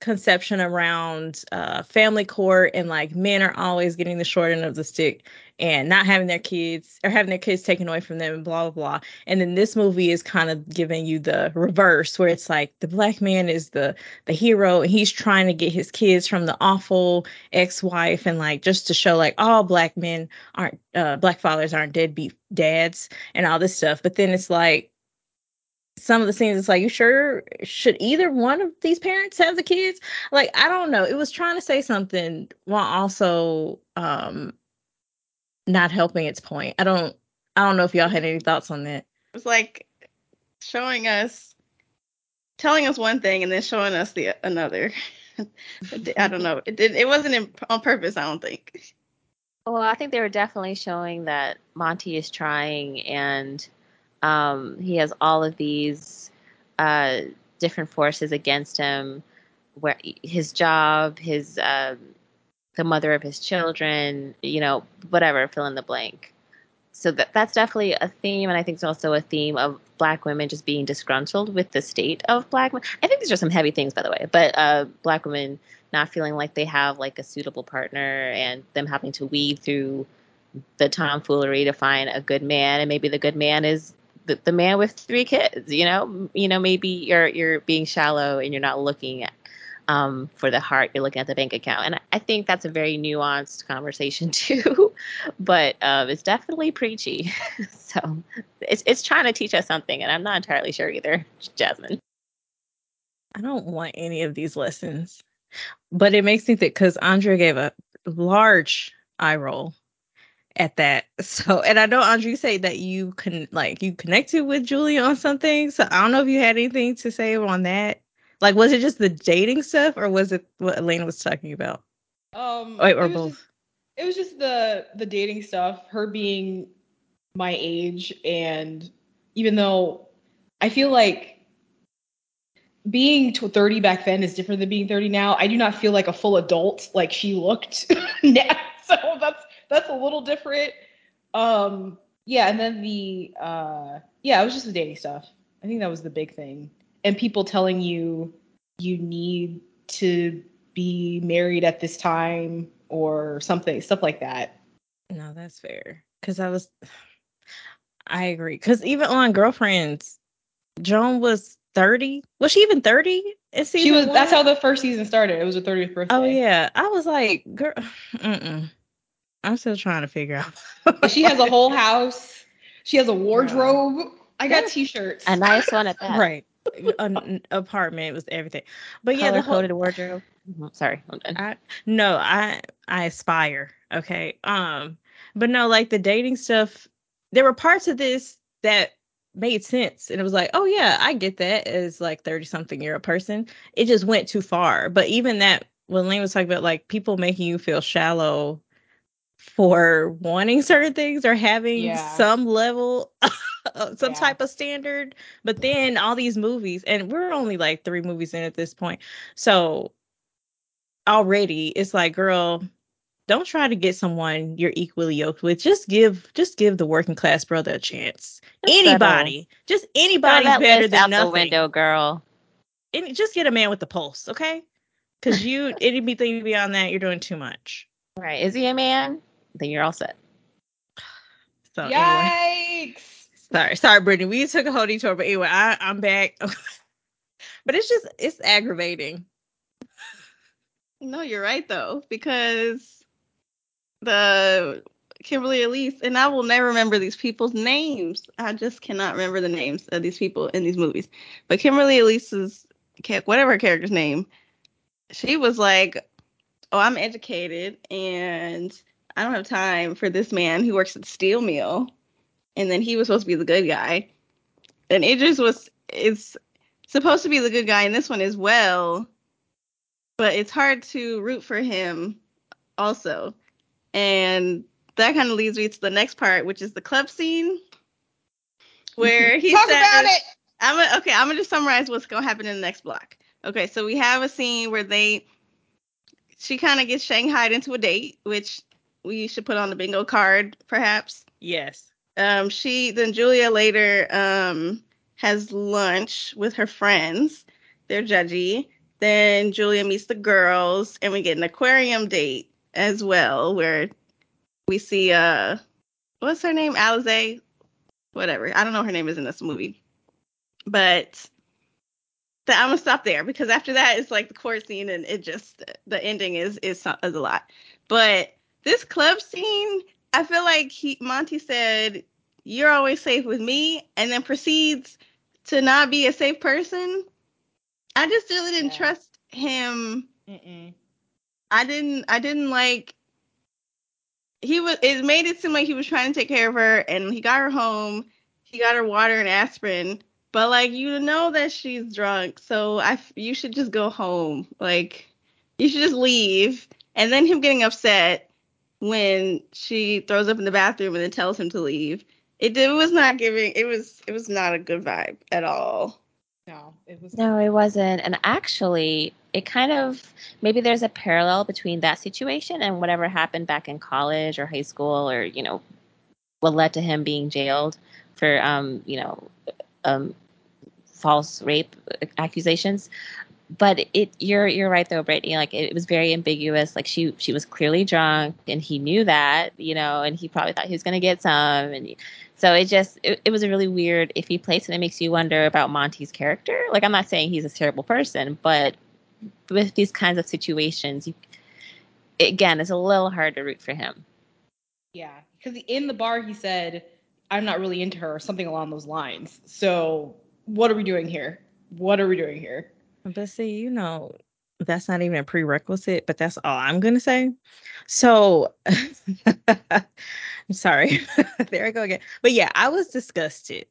conception around uh, family court and like men are always getting the short end of the stick and not having their kids or having their kids taken away from them and blah blah blah. And then this movie is kind of giving you the reverse where it's like the black man is the the hero and he's trying to get his kids from the awful ex-wife and like just to show like all black men aren't uh black fathers aren't deadbeat dads and all this stuff. But then it's like some of the scenes it's like you sure should either one of these parents have the kids like i don't know it was trying to say something while also um not helping its point i don't i don't know if y'all had any thoughts on that It was like showing us, telling us one thing and then showing us the another. I don't know. It did. It wasn't in, on purpose. I don't think. Well, I think they were definitely showing that Monty is trying and um, he has all of these uh, different forces against him where his job, his um, the mother of his children, you know, whatever, fill in the blank. So that that's definitely a theme, and I think it's also a theme of black women just being disgruntled with the state of black women. I think these are some heavy things, by the way, but uh, black women not feeling like they have like a suitable partner, and them having to weed through the tomfoolery to find a good man, and maybe the good man is the, the man with three kids. You know, you know, maybe you're you're being shallow and you're not looking um, for the heart, you're looking at the bank account. And I- think that's a very nuanced conversation too, but um, it's definitely preachy. so it's it's trying to teach us something, and I'm not entirely sure either, Jasmine. i don't want any of these lessons but it makes me think because andrea gave a large eye roll at that so and i know andrea said that you can like you connected with julia on something so i don't know if you had anything to say on that like was it just the dating stuff or was it what elaina was talking about Um, Wait, it or was both. just- it was just the the dating stuff. Her being my age, and even though I feel like being 30 back then is different than being 30 now, I do not feel like a full adult like she looked now. So that's that's a little different. Um, yeah, and then the uh, yeah, it was just the dating stuff. I think that was the big thing, and people telling you you need to be married at this time or something, stuff like that. No, that's fair. Because I was, I agree. Because even on Girlfriends, Joan was 30. Was she even 30 in season She was. one? That's how the first season started. It was her 30th birthday. Oh, yeah. I was like, girl, mm-mm. I'm still trying to figure out. She has a whole house. She has a wardrobe. I got Yeah. T-shirts. A nice one at that. right. An apartment was everything. But yeah, Color the whole, coded wardrobe. Mhm, Sorry, I'm done. I no, I I aspire. Okay. Um, but no, like the dating stuff, there were parts of this that made sense. And it was like, oh yeah, I get that as like 30 something year old person. It just went too far. But even that when Lane was talking about like people making you feel shallow for wanting certain things or having Yeah. some level some Yeah. type of standard. But then all these movies, and we're only like three movies in at this point. So already it's like, girl, don't try to get someone you're equally yoked with. Just give just give the working class brother a chance. Just anybody. Just anybody better than out nothing. the window, girl. Any, just get a man with the pulse, okay? Because you anything beyond that, you're doing too much. Right? Is he a man? Then you're all set. So anyway. Yikes! Sorry, sorry, Brittany. We took a whole detour, but anyway, I, I'm back. but it's just it's aggravating. No, you're right though, because the Kimberly Elise, and I will never remember these people's names. I just cannot remember the names of these people in these movies. But Kimberly Elise's whatever her character's name, she was like, "Oh, I'm educated, and I don't have time for this man who works at steel mill." And then he was supposed to be the good guy, and Idris was is supposed to be the good guy in this one as well, but it's hard to root for him also. And that kind of leads me to the next part, which is the club scene, where he Talk says, about it. I'm gonna, okay. I'm gonna just summarize what's gonna happen in the next block. Okay, so we have a scene where they, she kind of gets shanghaied into a date, which we should put on the bingo card, perhaps. Yes. Um, she then Julia later um has lunch with her friends. They're judgy. Then Julia meets the girls, and we get an aquarium date as well, where we see uh, what's her name, Alize, whatever. I don't know her name is in this movie, but the, I'm gonna stop there because after that it's like the court scene, and it just the ending is is, is a lot. But this club scene, I feel like he Monty said, "You're always safe with me," and then proceeds to not be a safe person. I just really didn't Yeah. trust him. Mm-mm. I didn't. I didn't like. He was. It made it seem like he was trying to take care of her, and he got her home. He got her water and aspirin, but like you know that she's drunk, so I. You should just go home. Like you should just leave. And then him getting upset when she throws up in the bathroom and then tells him to leave. It, it was not giving. It was. It was not a good vibe at all. No, it was. No, it wasn't. And actually, it kind of maybe there's a parallel between that situation and whatever happened back in college or high school or, you know, what led to him being jailed for um, you know, um false rape accusations. But it you're you're right though, Brittany. Like it, was very ambiguous. Like she she was clearly drunk and he knew that, you know, and he probably thought he was gonna get some and so it just it, it was a really weird iffy place and it makes you wonder about Monty's character. Like I'm not saying he's a terrible person, but with these kinds of situations, you again, it's a little hard to root for him. Yeah, because in the bar he said, "I'm not really into her," or something along those lines. So what are we doing here? What are we doing here? But see, you know, that's not even a prerequisite, but that's all I'm gonna say. So I'm sorry. there I go again. But yeah, I was disgusted.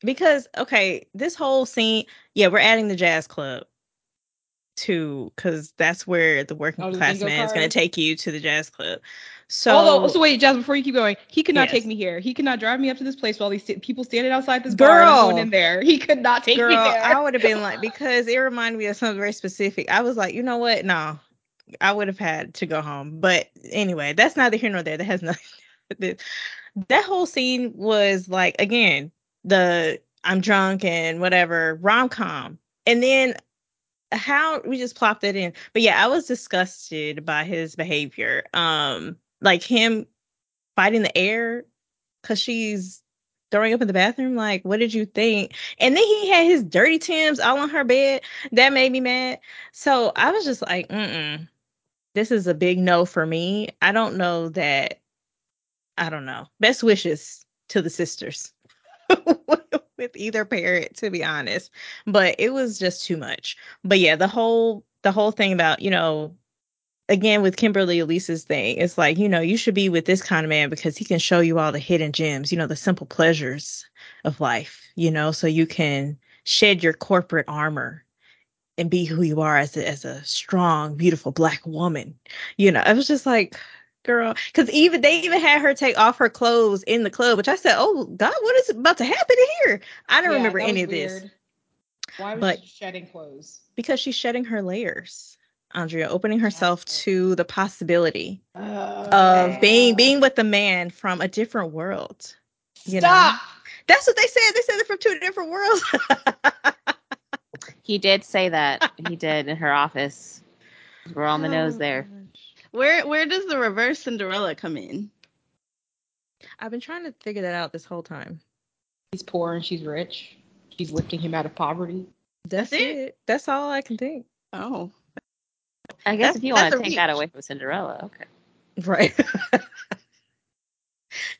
Because okay, this whole scene, yeah, we're adding the jazz club to because that's where the working Oh, class man is gonna take you to the jazz club. So Although, so wait, Jazz, before you keep going, he could not Yes. take me here. He could not drive me up to this place while these st- people standing outside this bar. Going in there. He could not take girl, me there. I would have been like because it reminded me of something very specific. I was like, you know what? No, I would have had to go home. But anyway, that's neither here nor there. That has nothing. to do with this. That whole scene was like again the I'm drunk and whatever rom com, and then how we just plopped that in. But yeah, I was disgusted by his behavior. Um, like him fighting the air because she's throwing up in the bathroom. Like, what did you think? And then he had his dirty Tims all on her bed. That made me mad. So I was just like, mm this is a big no for me. I don't know that. I don't know. Best wishes to the sisters with either parent, to be honest. But it was just too much. But yeah, the whole the whole thing about you know again with Kimberly Elise's thing, it's like, you know, you should be with this kind of man because he can show you all the hidden gems, you know, the simple pleasures of life, you know, so you can shed your corporate armor and be who you are as a, as a strong, beautiful black woman. You know, I was just like, girl, because even they even had her take off her clothes in the club, which I said, oh God, what is about to happen here? I don't Yeah, remember any of this. Why was But- she shedding clothes? because she's shedding her layers. Andrea, opening herself Gotcha. to the possibility Uh, of being being with a man from a different world. you know? Stop. That's what they said. They said they're from two different worlds. He did say that. he did in her office. We're on the nose there. Where where does the reverse Cinderella come in? I've been trying to figure that out this whole time. He's poor and she's rich. She's lifting him out of poverty. That's, That's it? it. That's all I can think. Oh, I guess That's- if you want to take that away from Cinderella, okay. Right.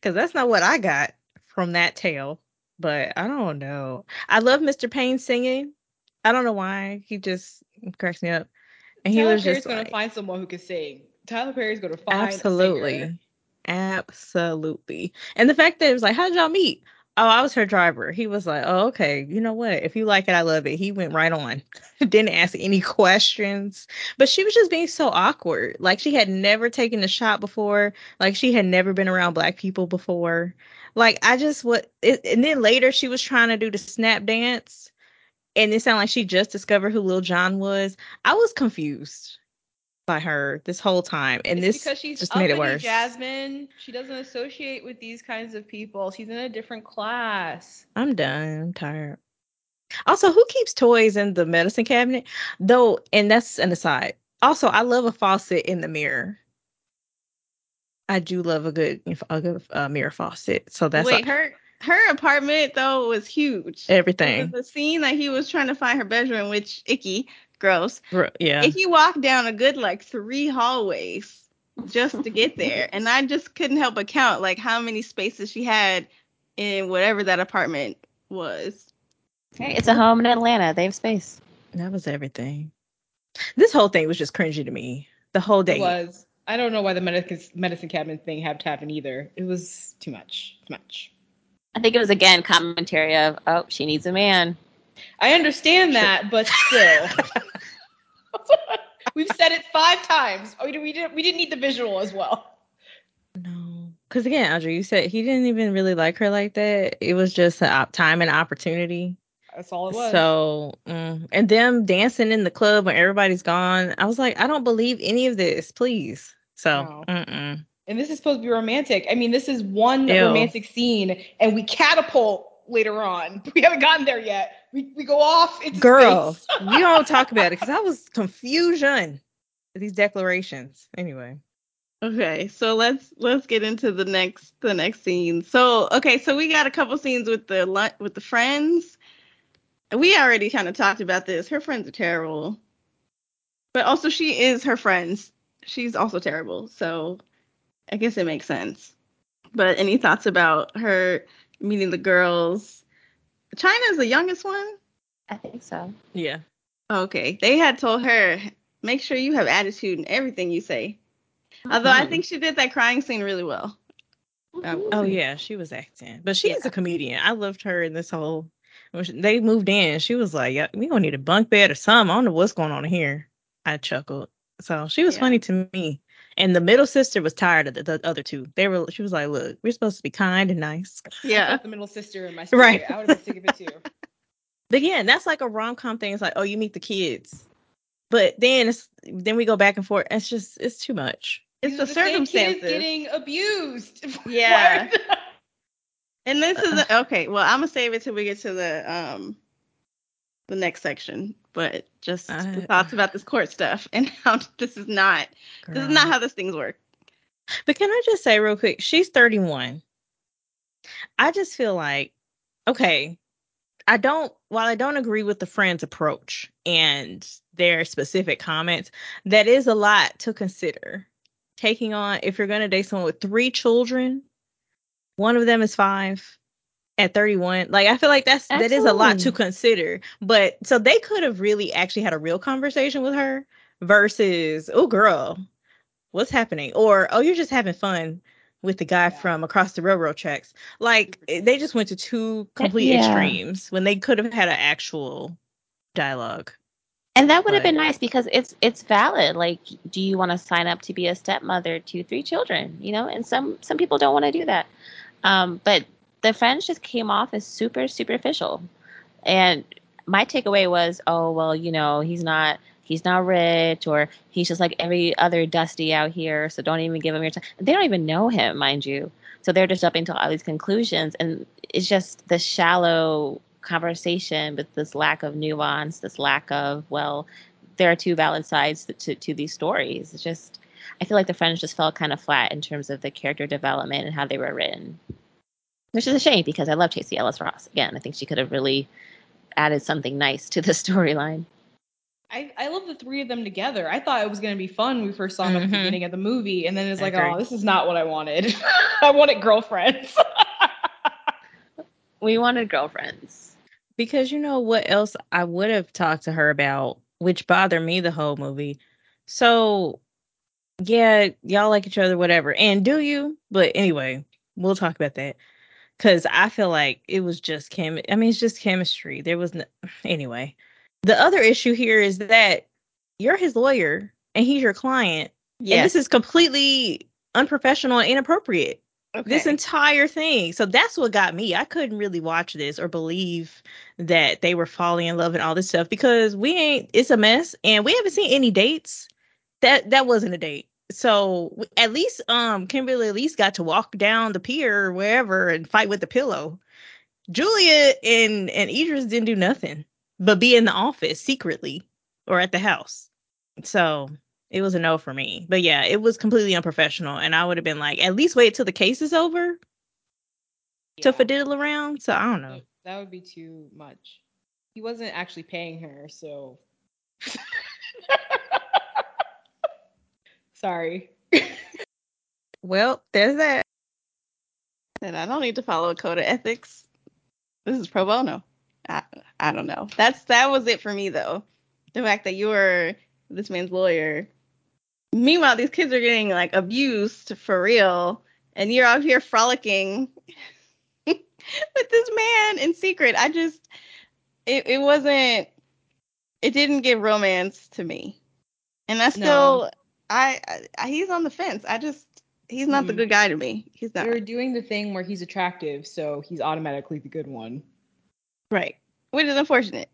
Because that's not what I got from that tale. But I don't know. I love Mr. Payne singing. I don't know why. He just cracks me up. And he was Perry's just gonna like, find someone who can sing. Tyler Perry's gonna find a absolutely. Absolutely. And the fact that it was like, how'd y'all meet? Oh, I was her driver. He was like, oh, okay. You know what? If you like it, I love it. He went right on. Didn't ask any questions. But she was just being so awkward. Like she had never taken a shot before. Like she had never been around black people before. Like I just what it, and then later she was trying to do the snap dance. And it sounded like she just discovered who Lil Jon was. I was confused by her this whole time. And It's this because she's just made it worse. Jasmine. She doesn't associate with these kinds of people. She's in a different class. I'm done. I'm tired. Also, who keeps toys in the medicine cabinet? Though, and that's an aside. Also, I love a faucet in the mirror. I do love a good a good uh, mirror faucet. So that's Wait, her her apartment though was huge. everything. The scene that he was trying to find her bedroom, which icky, gross. R- Yeah. If you walk down a good like three hallways just to get there, and I just couldn't help but count like how many spaces she had in whatever that apartment was. Hey, it's a home in Atlanta. They have space. That was everything. This whole thing was just cringy to me. The whole It day. was. I don't know why the medicine medicine cabinet thing had to happen either. It was too much. Too much. I think it was again commentary of, oh, she needs a man. I understand that, but still. We've said it five times. Oh, we didn't, we didn't need the visual as well. No, because again, Audrey, you said he didn't even really like her like that. It was just a op- time and opportunity. That's all it was. So, mm, and them dancing in the club when everybody's gone, I was like, I don't believe any of this, please. So, No. and this is supposed to be romantic. I mean, this is one Ew. romantic scene, and we catapult later on. We haven't gotten there yet. We, we go off into girl, space. you don't talk about it because I was confusion these declarations. Anyway, Okay, so let's let's get into the next the next scene. So okay, so we got a couple scenes with the with the friends. We already kind of talked about this. Her friends are terrible, but also she is her friends. She's also terrible, so I guess it makes sense. But any thoughts about her meeting the girls? China is the youngest one. I think so. yeah, Okay, they had told her make sure you have attitude in everything you say. Although I Mhm. think she did that crying scene really well. I will oh yeah, she was acting, but she's Yeah. a comedian. I loved her in this whole. when They moved in. She was like, "Yeah, we gonna need a bunk bed or something. I don't know what's going on here." I chuckled. So she was Yeah. funny to me. And the middle sister was tired of the, the other two. They were. She was like, "Look, we're supposed to be kind and nice." Yeah. the middle sister and my spirit. Right. I would have been sick of it too. But again, that's like a rom com thing. It's like, oh, you meet the kids, but then it's then we go back and forth. It's just it's too much. It's These are the same kids circumstances. getting abused. Yeah. And this is a, okay. Well, I'm gonna save it till we get to the um the next section. But just I- thoughts about this court stuff and how this is not this is not how this things work. But can I just say real quick, she's 31. I just feel like, okay, I don't, while I don't agree with the friend's approach and their specific comments, that is a lot to consider. Taking on, if you're going to date someone with three children, one of them is five at 31. Like, I feel like that's, that is a lot to consider. But so they could have really actually had a real conversation with her versus, oh, girl, what's happening or oh you're just having fun with the guy Yeah. from across the railroad tracks like they just went to two complete yeah. extremes when they could have had an actual dialogue And that would have been nice because it's it's valid. Like, do you want to sign up to be a stepmother to three children? You know, and some some people don't want to do that. Um, but the friends just came off as super superficial, and my takeaway was, oh well, you know, he's not he's not rich or he's just like every other dusty out here, so don't even give him your time. They don't even know him, mind you. So they're just jumping to all these conclusions, and it's just the shallow conversation with this lack of nuance, this lack of well, there are two valid sides to, to, to these stories. It's just I feel like the friends just fell kind of flat in terms of the character development and how they were written, which is a shame because I love Tracee Ellis Ross. Again, I think she could have really added something nice to the storyline. I, I love the three of them together. I thought it was gonna be fun when we first saw them at the Mhm. beginning of the movie, and then it's like, oh, this is not what I wanted. I wanted girlfriends. We wanted girlfriends. Because you know what else I would have talked to her about, which bothered me the whole movie. So, yeah, y'all like each other, whatever. And do you? But anyway, we'll talk about that. Because I feel like it was just chem. I mean, it's just chemistry. There was no. Anyway, the other issue here is that you're his lawyer and he's your client. And this is completely unprofessional and inappropriate okay. this entire thing. So that's what got me. I couldn't really watch this or believe that they were falling in love and all this stuff because we ain't. It's a mess, and we haven't seen any dates. That that wasn't a date. So at least um Kimberly at least got to walk down the pier or wherever and fight with the pillow. Julia and and Idris didn't do nothing but be in the office secretly or at the house. So it was a no for me. But yeah, it was completely unprofessional, and I would have been like, at least wait till the case is over to fiddle around. So I don't know. That would be too much. He wasn't actually paying her, so. Sorry. Well, there's that. And I don't need to follow a code of ethics. This is pro bono. I, I don't know. That's that was it for me though. The fact that you were this man's lawyer. Meanwhile, these kids are getting like abused for real, and you're out here frolicking with this man in secret. I just it, it wasn't it didn't give romance to me. And I still I, I he's on the fence. I just he's not the Mhm. good guy to me. He's not. You're doing the thing where he's attractive, so he's automatically the good one. Right. Which is unfortunate.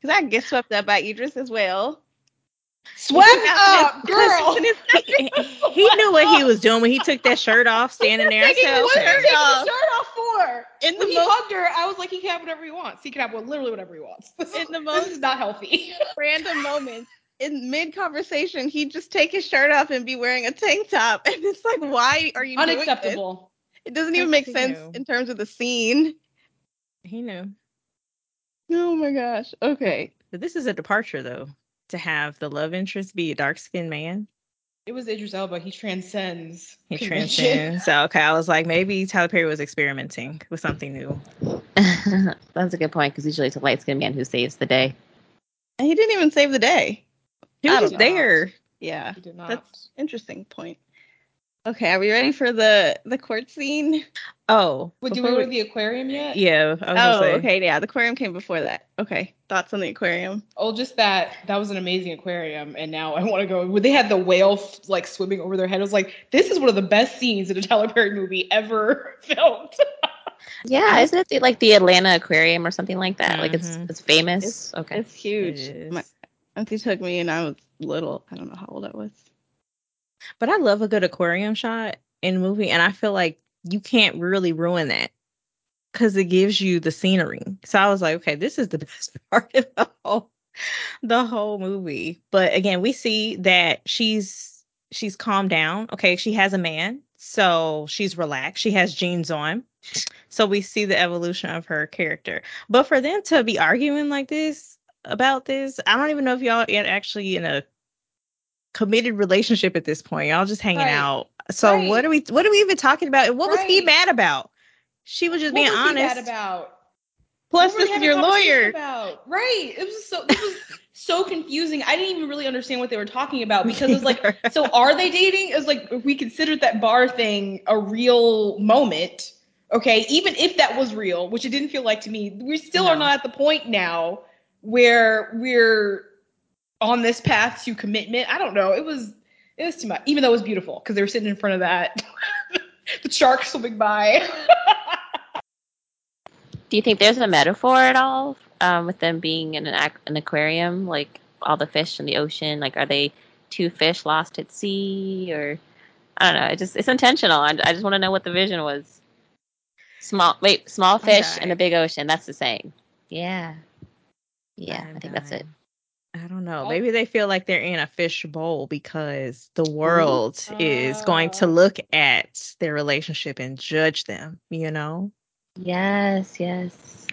Because I get swept up by Idris as well. Swept up, girl. He, he knew what he was doing when he took that shirt off, standing there. I Taking said, his shirt off. shirt off for. In the When he most hugged her, I was like, he can have whatever he wants. He can have what- literally whatever he wants. This, In the this most- is not healthy. random moments, in mid conversation, he'd just take his shirt off and be wearing a tank top. And it's like, why are you doing this? Unacceptable. It doesn't even make sense knew. in terms of the scene. He knew. Oh my gosh. Okay. But this is a departure, though, to have the love interest be a dark skinned man. It was Idris Elba. He transcends. He convention. transcends. So, okay, I was like, maybe Tyler Perry was experimenting with something new. That's a good point because usually it's a light skinned man who saves the day. And he didn't even save the day. He was don't there. Yeah. He did not. That's interesting point. Okay, are we ready for the the court scene? Oh, Wait, did we go to the aquarium yet? Yeah, I was Oh, say. okay, yeah. The aquarium came before that. Okay. Thoughts on the aquarium? Oh, just that that was an amazing aquarium, and now I want to go. When they had the whale like swimming over their head, I was like, this is one of the best scenes in a Tyler Perry movie ever filmed. Yeah, isn't it the, like the Atlanta Aquarium or something like that? Like it's Mhm. it's famous. okay. It's huge. It My is. auntie took me and I was little. I don't know how old I was. But I love a good aquarium shot in movie, and I feel like you can't really ruin that because it gives you the scenery. So I was like, okay, this is the best part of the whole the whole movie. But again, we see that she's she's calmed down. Okay, she has a man, so she's relaxed. She has jeans on. So we see the evolution of her character. But for them to be arguing like this about this, I don't even know if y'all are actually in a committed relationship at this point. Y'all just hanging Right. out. So Right. what are we what are we even talking about? And what was he mad about? She was just what being was honest. he mad about? Plus, this is your lawyer. About? Right. It was so. This was so confusing. I didn't even really understand what they were talking about because it was like, so are they dating? It was like we considered that bar thing a real moment. Okay, even if that was real, which it didn't feel like to me, we still are not at the point now where we're on this path to commitment. I don't know. It was it was too much, even though it was beautiful because they were sitting in front of that the shark swimming by. Do you think there's a metaphor at all um, with them being in an, ac- an aquarium, like all the fish in the ocean? Like, are they two fish lost at sea, or I don't know? It just it's intentional. I, I just want to know what the vision was. Small, wait, small fish in a big ocean. That's the saying. Yeah, yeah. I'm I think that's it. I don't know. Oh. Maybe they feel like they're in a fish bowl because the world is going to Oh. look at their relationship and judge them, you know? Yes, yes.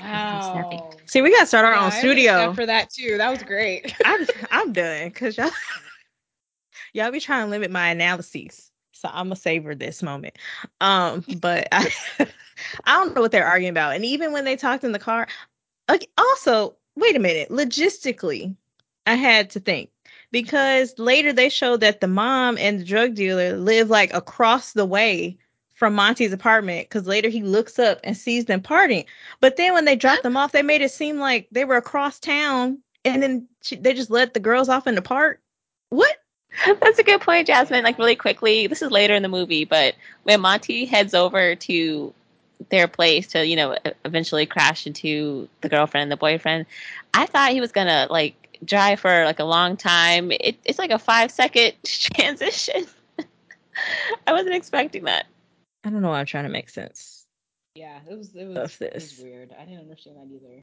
Wow. See, See, we gotta start our Yeah, own I studio. for that too. That was great. I'm I'm done because y'all y'all be trying to limit my analyses. So I'm gonna savor this moment. Um, but I I don't know what they're arguing about. And even when they talked in the car, like also, wait a minute, logistically, I had to think because later they showed that the mom and the drug dealer live like across the way from Monty's apartment because later he looks up and sees them partying. But then when they dropped them off, they made it seem like they were across town and then she, they just let the girls off in the park. What? That's a good point, Jasmine. Like really quickly, this is later in the movie, but when Monty heads over to their place to, you know, eventually crash into the girlfriend and the boyfriend, I thought he was gonna like drive for like a long time. It, it's like a five second transition. I wasn't expecting that. I don't know why I'm trying to make sense. yeah, it was it was, Of it was this. weird. I didn't understand that either.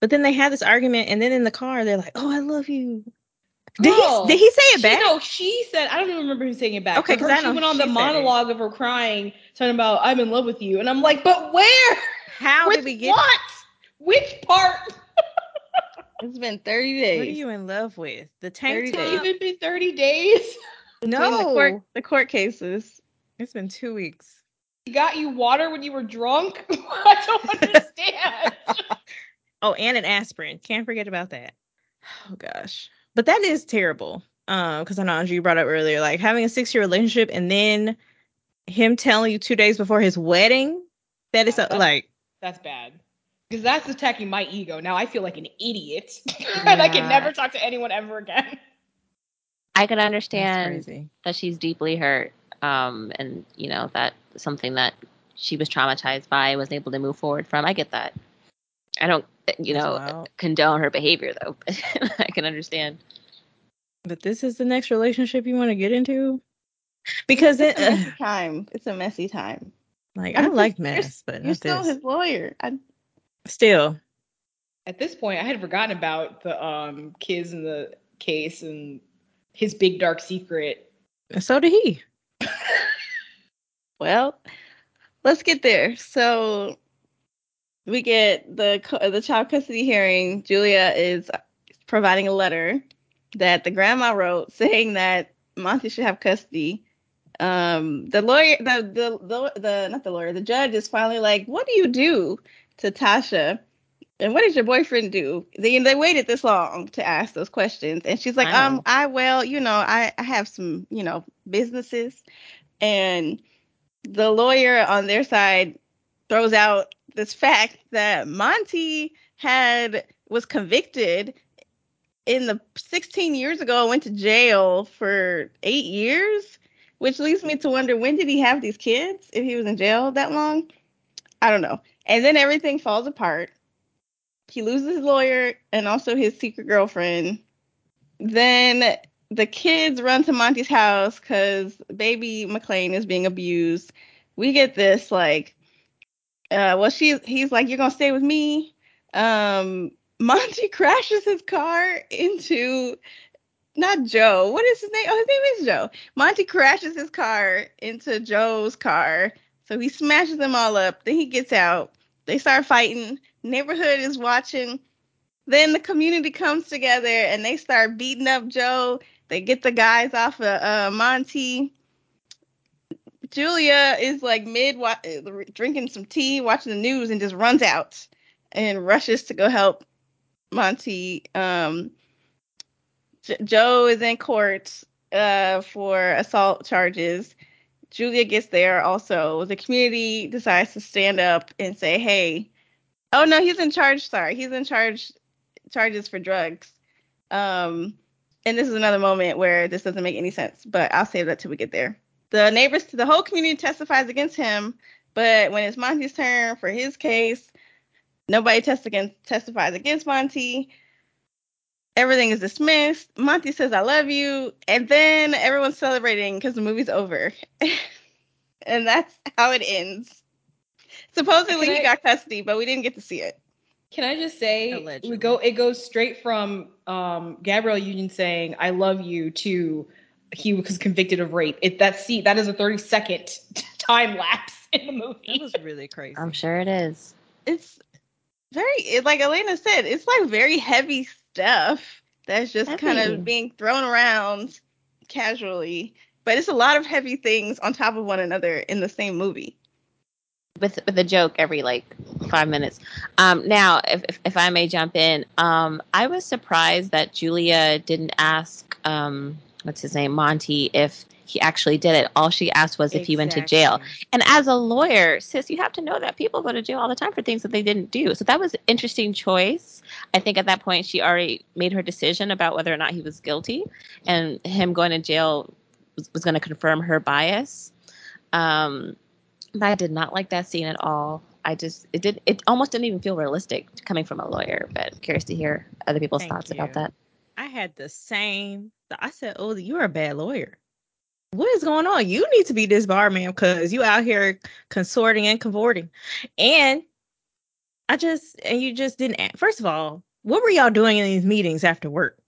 But then they had this argument, and then in the car, they're like, "Oh, I love you." Did Girl, he? Did he say it She, back? no, she said I don't even remember him saying it back. Okay, but 'cause her- I she know went on the said it. monologue of her crying, talking about I'm in love with you, and I'm like, but where? How With did we get? what? Which part? It's been 30 days. What are you in love with? The tank 30 top? days. Even been 30 days? Between the No, court, the court cases. it's been two weeks. He got you water when you were drunk? I don't understand. Oh, and an aspirin. Can't forget about that. Oh gosh, but that is terrible. Um, because I know Andrew you brought up earlier, like having a six-year relationship and then him telling you two days before his wedding that it's a, That's- like That's bad. Because that's attacking my ego. Now I feel like an idiot. and I can never talk to anyone ever again. I can understand that she's deeply hurt, um, and you know that something that she was traumatized by wasn't able to move forward from. I get that. I don't, you know, wild. condone her behavior though. I can understand. But this is the next relationship you want to get into? Because It's it, a messy time. It's a messy time. like And I like just- mess, but You're still this. his lawyer. I'm, Still, At this point, I had forgotten about the um kids in the case and his big dark secret. and so did he. well, let's get there. So we get the the child custody hearing. Julia is providing a letter that the grandma wrote saying that Monty should have custody. Um, the lawyer, the, the the the not the lawyer, the judge is finally like, "What do you do to Tasha?" And what did your boyfriend do? They they waited this long to ask those questions, and she's like, um, I well, you know, I I have some, you know, businesses, and the lawyer on their side throws out this fact that Monty had was convicted in the 16 years ago went to jail for eight years which leads me to wonder when did he have these kids if he was in jail that long? I don't know. And then everything falls apart. He loses his lawyer and also his secret girlfriend. Then the kids run to monty's house because baby McClain is being abused. We get this like uh well she's he's like you're gonna stay with me. Um monty crashes his car into not joe. What is his name? Oh his name is joe. Monty crashes his car into joe's car. So he smashes them all up. Then he gets out. They start fighting. Neighborhood is watching. Then the community comes together and they start beating up joe. They get the guys off of uh, monty Julia is like mid wa- drinking some tea, watching the news, and just runs out and rushes to go help Monty. Um, J- Joe is in court uh, for assault charges. Julia gets there also. The community decides to stand up and say, "Hey, oh no, he's in charge. Sorry, he's in charge charges for drugs." Um, and this is another moment where this doesn't make any sense, but I'll save that till we get there the neighbors to the whole community testifies against him but when it's monty's turn for his case nobody test against, testifies against monty. Everything is dismissed. Monty says i love you and then everyone's celebrating because the movie's over. And that's how it ends. Supposedly Can he got custody but we didn't get to see it. Can I just say Allegedly. we go it goes straight from um Gabrielle Union saying I love you to he was convicted of rape. It that see that is a 30 second time lapse in the movie. That was really crazy. I'm sure it is. it's very like Elaina said, it's like very heavy stuff that's just kind of being thrown around casually. But it's a lot of heavy things on top of one another in the same movie. with with a joke every like five minutes. Um, now, if, if if I may jump in, um, I was surprised that Julia didn't ask um, what's his name, Monty, if he actually did it. All she asked was if he went to jail. And as a lawyer, sis, you have to know that people go to jail all the time for things that they didn't do. So that was an interesting choice. I think at that point she already made her decision about whether or not he was guilty, and him going to jail was, was going to confirm her bias. Um, but I did not like that scene at all. I just it did it almost didn't even feel realistic coming from a lawyer. But I'm curious to hear other people's Thank thoughts you. about that. I had the same. I said, "Oh, you're a bad lawyer. What is going on? You need to be disbarred, ma'am, because you out here consorting and cavorting." And I just and you just didn't. a- First of all, what were y'all doing in these meetings after work?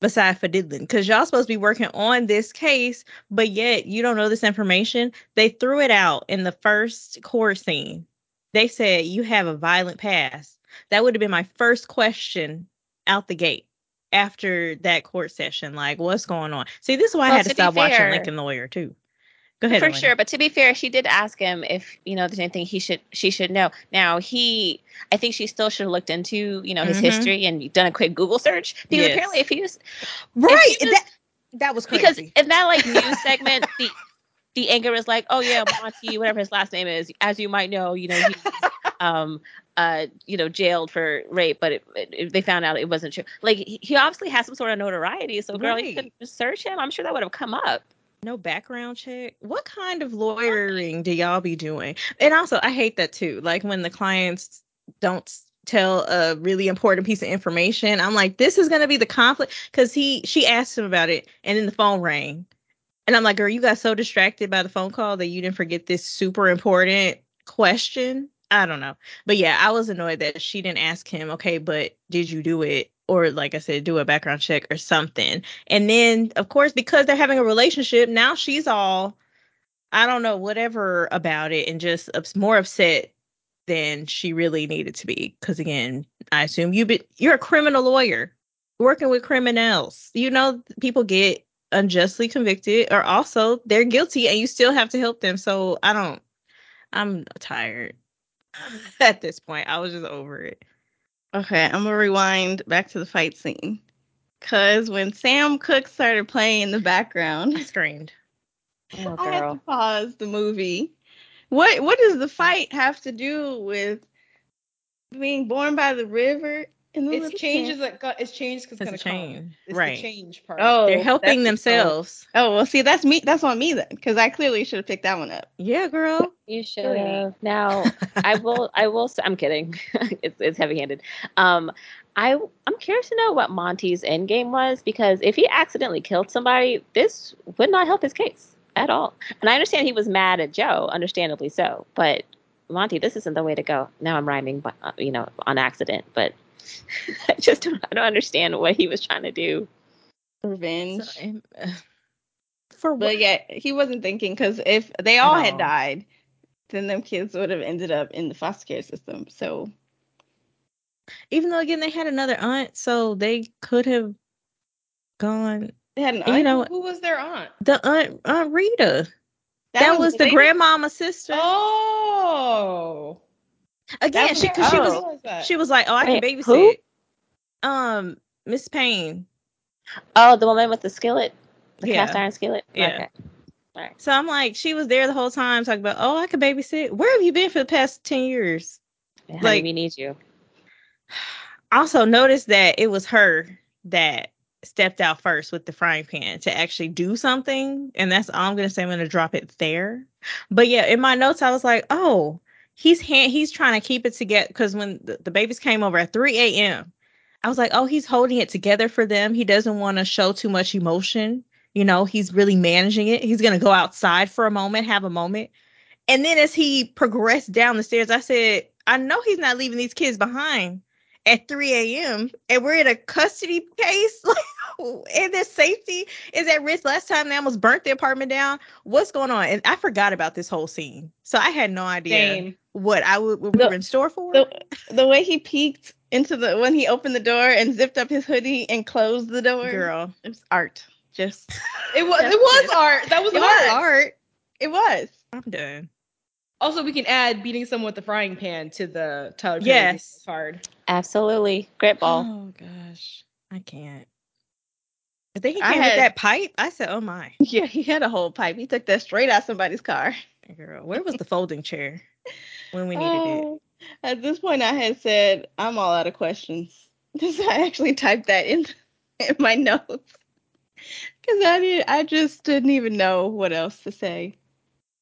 Besides for diddling, because y'all supposed to be working on this case, but yet you don't know this information. They threw it out in the first court scene. They said you have a violent past. That would have been my first question out the gate after that court session. Like, what's going on? See, this is why I had to, to stop watching fair- Lincoln Lawyer too. Go ahead. For Elaina. sure, but to be fair, she did ask him if you know there's anything he should she should know. Now he, I think she still should have looked into you know his Mhm. history and done a quick Google search because Yes. apparently if he was Right. You that, that was crazy. because in that like news segment the the anchor was like, oh yeah, Monty, whatever his last name is, as you might know, you know he um uh you know jailed for rape, but it, it, they found out it wasn't true. Like he, obviously has some sort of notoriety, so girl, you could search him. I'm sure that would have come up. no background check. What kind of lawyering do y'all be doing? And also, I hate that too. Like when the clients don't tell a really important piece of information. I'm like, this is gonna be the conflict because he she asked him about it, and then the phone rang, and I'm like, girl, you got so distracted by the phone call that you didn't forget this super important question. I don't know, but yeah, I was annoyed that she didn't ask him. Okay, but did you do it? Or like I said, do a background check or something. And then, of course, because they're having a relationship, now she's all, I don't know, whatever about it, and just more upset than she really needed to be. Because again, I assume you be you're a criminal lawyer working with criminals. You know, people get unjustly convicted, or also they're guilty, and you still have to help them. So I don't. I'm tired at this point. I was just over it. Okay, I'm gonna rewind back to the fight scene. Cause when Sam Cooke started playing in the background, I screamed. Oh, I had to pause the movie. What what does the fight have to do with being born by the river? In It's changes that got it's changed because It's it's gonna change, It's right. the change part. Oh, They're helping themselves. Oh, oh, well, see, that's me. That's on me then, because I clearly should have picked that one up. Yeah, girl. You should have. Now, I will. I will. I'm kidding. it's it's heavy handed. Um, I I'm curious to know what Monty's end game was because if he accidentally killed somebody, this would not help his case at all. And I understand he was mad at Joe, understandably so. But Monty, this isn't the way to go. Now I'm rhyming, but uh, you know, on accident. But I just don't. I don't understand what he was trying to do. Revenge. So, uh, for what? But yeah, he wasn't thinking because if they all had all. died, then them kids would have ended up in the foster care system. So Even though again they had another aunt, so they could have gone. they had an You aunt. know- Who was their aunt? The aunt, Aunt Rita. That, was, the lady. grandmama sister. Oh. Again, was she because she oh. was was that? she was like, oh, I can babysit. who? Um, Miss Payne. Oh, the woman with the skillet, the Yeah. cast iron skillet. Yeah. Okay. So I'm like, she was there the whole time talking about, oh, I can babysit. Where have you been for the past ten years? Like- we need you. also noticed that it was her that stepped out first with the frying pan to actually do something and that's all i'm gonna say i'm gonna drop it there but yeah in my notes i was like oh he's he's trying to keep it together because when the, the babies came over at 3 a.m i was like oh he's holding it together for them he doesn't want to show too much emotion you know he's really managing it he's gonna go outside for a moment have a moment and then as he progressed down the stairs i said i know he's not leaving these kids behind at 3 a.m. and we're in a custody case. Like, and their safety is at risk. Last time they almost burnt the apartment down. What's going on? And I forgot about this whole scene, so I had no idea Same. what I would what we The- were in store for. The, the way he peeked into the when he opened the door and zipped up his hoodie and closed the door. Girl, It was art. Just It was it was it. art. That was it art. was art. It was. I'm done. Also, we can add beating someone with the frying pan to the Tyler Perry Yes. card. Absolutely. Great ball. Oh gosh, I can't. But then he I came had- with that pipe. I said, "Oh my, Yeah, he had a whole pipe. He took that straight out somebody's car. girl, where was the folding chair when we needed it?" Oh, At this point, I had said, I'm all out of questions. Because I actually typed that in, in my notes. Because I did, I just didn't even know what else to say.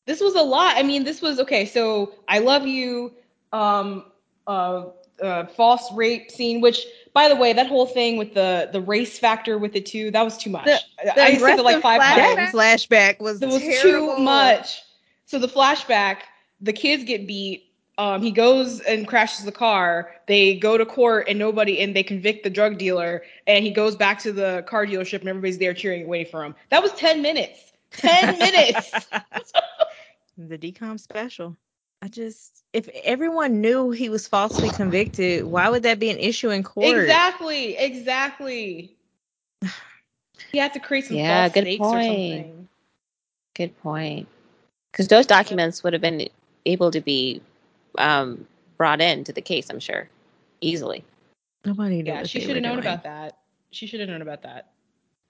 This was a lot. I mean, this was okay. So I love you. Um, uh, uh, false rape scene. Which, by the way, that whole thing with the the race factor with it too. That was too much. The- the I said it like five flashback- times. Flashback was That was terrible. too much. So the flashback, the kids get beat. Um, he goes and crashes the car. They go to court and nobody, and they convict the drug dealer. And he goes back to the car dealership and everybody's there cheering and waiting for him. That was ten minutes. Ten minutes. the DCOM special. I just, if everyone knew he was falsely convicted, why would that be an issue in court? Exactly. Exactly. You have to create some Yeah, false good stakes point. or something. Good point. Because those documents would have been able to be um, brought into the case, I'm sure, easily. Nobody knew. Yeah, what she should have known doing. about that. She should have known about that.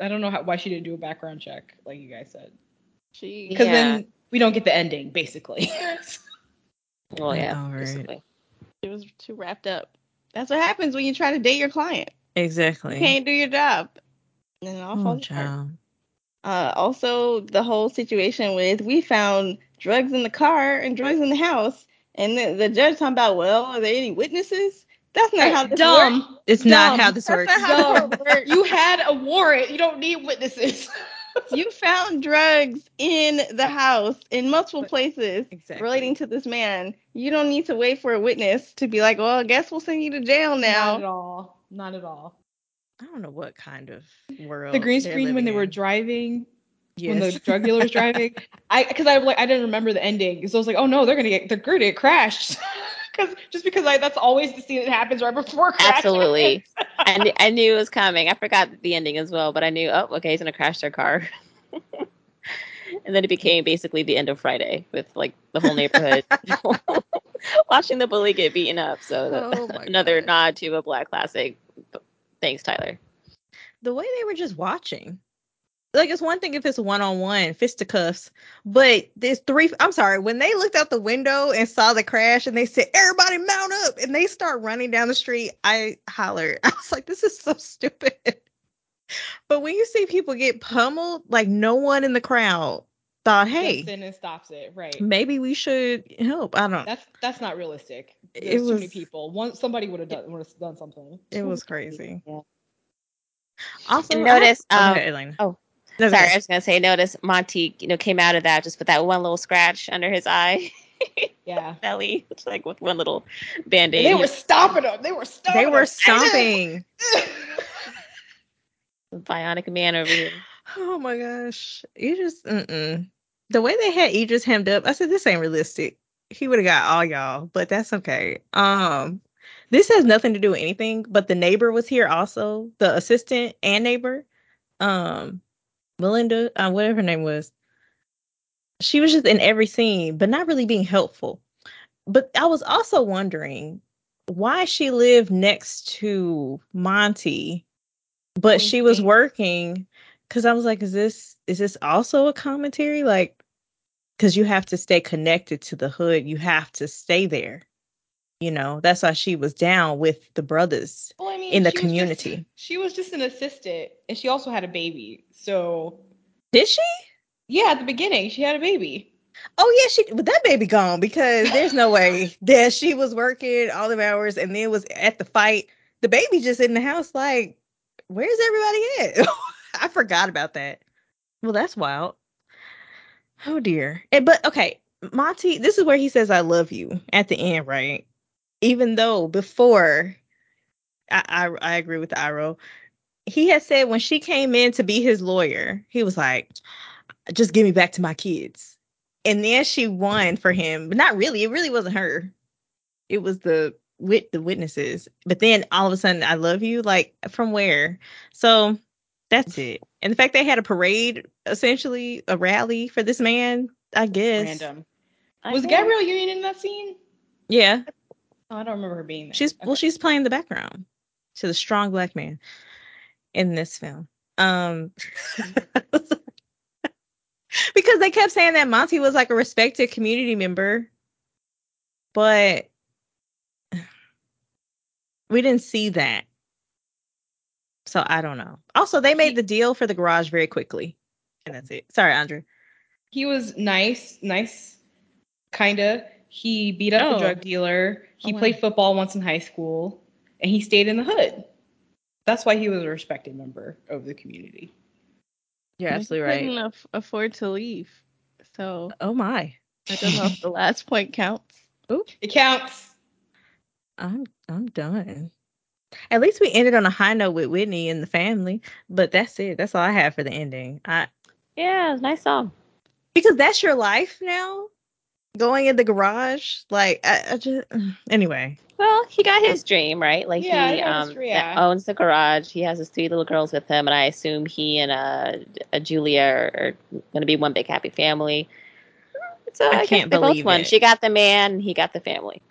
I don't know how, why she didn't do a background check, like you guys said. She, Because Yeah. then we don't get the ending, basically. Well, yeah, All right. basically. she was too wrapped up. That's what happens when you try to date your client. You Exactly. can't do your job. And it all Oh, falls apart. Uh, also, the whole situation with we found drugs in the car and drugs in the house, and the, the judge talking about, well, are there any witnesses? That's not how this works. Dumb. It's not how this That's works. not how this works. You had a warrant. You don't need witnesses. You found drugs in the house in multiple But- places Exactly. relating to this man. You don't need to wait for a witness to be like, well, I guess we'll send you to jail now. Not at all. Not at all. I don't know what kind of world The green screen when living they were driving, yes. when the drug dealer was driving. I because I like I didn't remember the ending, so I was like, oh no, they're gonna get they're gonna get crashed. Because just because I that's always the scene that happens right before crash. Absolutely. I, knew, I knew it was coming. I forgot the ending as well, but I knew, oh, okay, he's going to crash their car. and then it became basically the end of Friday with like the whole neighborhood watching the bully get beaten up. So that- Oh another God. nod to a black classic. Thanks, Tyler. the way they were just watching. Like it's one thing if it's one on one fisticuffs, but there's three. I'm sorry, when they looked out the window and saw the crash and they said, "Everybody mount up," and they start running down the street, I hollered. I was like, "This is so stupid." But when you see people get pummeled, like no one in the crowd thought, "Hey, Steps in and stops it. Right. maybe we should help." I don't. That's that's not realistic. It There's too many people. One somebody would have done would have done something. It was crazy. Yeah. Also, And notice, I, um, okay, Elaina. oh, No, Sorry, I was gonna say, notice Monty, you know, came out of that just with that one little scratch under his eye, Yeah. belly, it's like with one little band-aid. They were stopping them. They were stomping. They were stomping. bionic man over here. Oh my gosh. You just mm-mm. the way they had Idris hemmed up, I said this ain't realistic. He would have got all y'all, but that's okay. Um this has nothing to do with anything, but the neighbor was here also, the assistant and neighbor. Um Malinda, uh, whatever her name was. She was just in every scene, but not really being helpful. But I was also wondering why she lived next to Monty, but she was working because I was like, is this is this also a commentary? Like, because you have to stay connected to the hood, you have to stay there. You know, that's why she was down with the brothers Well, I mean, in the she was just- community. she was just an assistant, and she also had a baby. So Did she? yeah, at the beginning, she had a baby. Oh yeah, she but that baby gone because there's no way that she was working all the hours and then was at the fight. The baby just in the house, like, where's everybody at? I forgot about that. Well, that's wild. Oh dear. Eh, but okay, Monty, this is where he says I love you at the end, right? Even though before I I, I agree with Iro. he had said when she came in to be his lawyer, he was like, "Just give me back to my kids." And then she won for him, but not really. It really wasn't her. It was the wit the witnesses. But then all of a sudden, I love you. Like from where? So that's it. And the fact they had a parade, essentially a rally for this man, I guess. Random. I Was know. Gabrielle Union in that scene? Yeah, Oh, I don't remember her being there. she's well, she's playing the background to the strong black man in this film. Um, because they kept saying that Monty was like a respected community member, but we didn't see that. So I don't know. Also, they made the deal for the garage very quickly, and that's it. Sorry, Andre. He was nice, nice, kinda. He beat up Oh. the drug dealer. He Oh, wow. played football once in high school, and he stayed in the hood. That's why he was a respected member of the community. You're He absolutely right. Couldn't aff- afford to leave, so Oh my. I don't know if the last point counts. It counts. I'm I'm done. At least we ended on a high note with Whitney and the family, but that's it. That's all I have for the ending. I Yeah, nice song. because that's your life now. Going in the garage, like I, I just anyway. Well, he got his dream, right? Like Yeah, he he his um dream, yeah. owns the garage. He has his three little girls with him, and I assume he and uh, uh Julia are, are going to be one big happy family. So I I, guess can't they both believe won. it. She got the man, he got the family.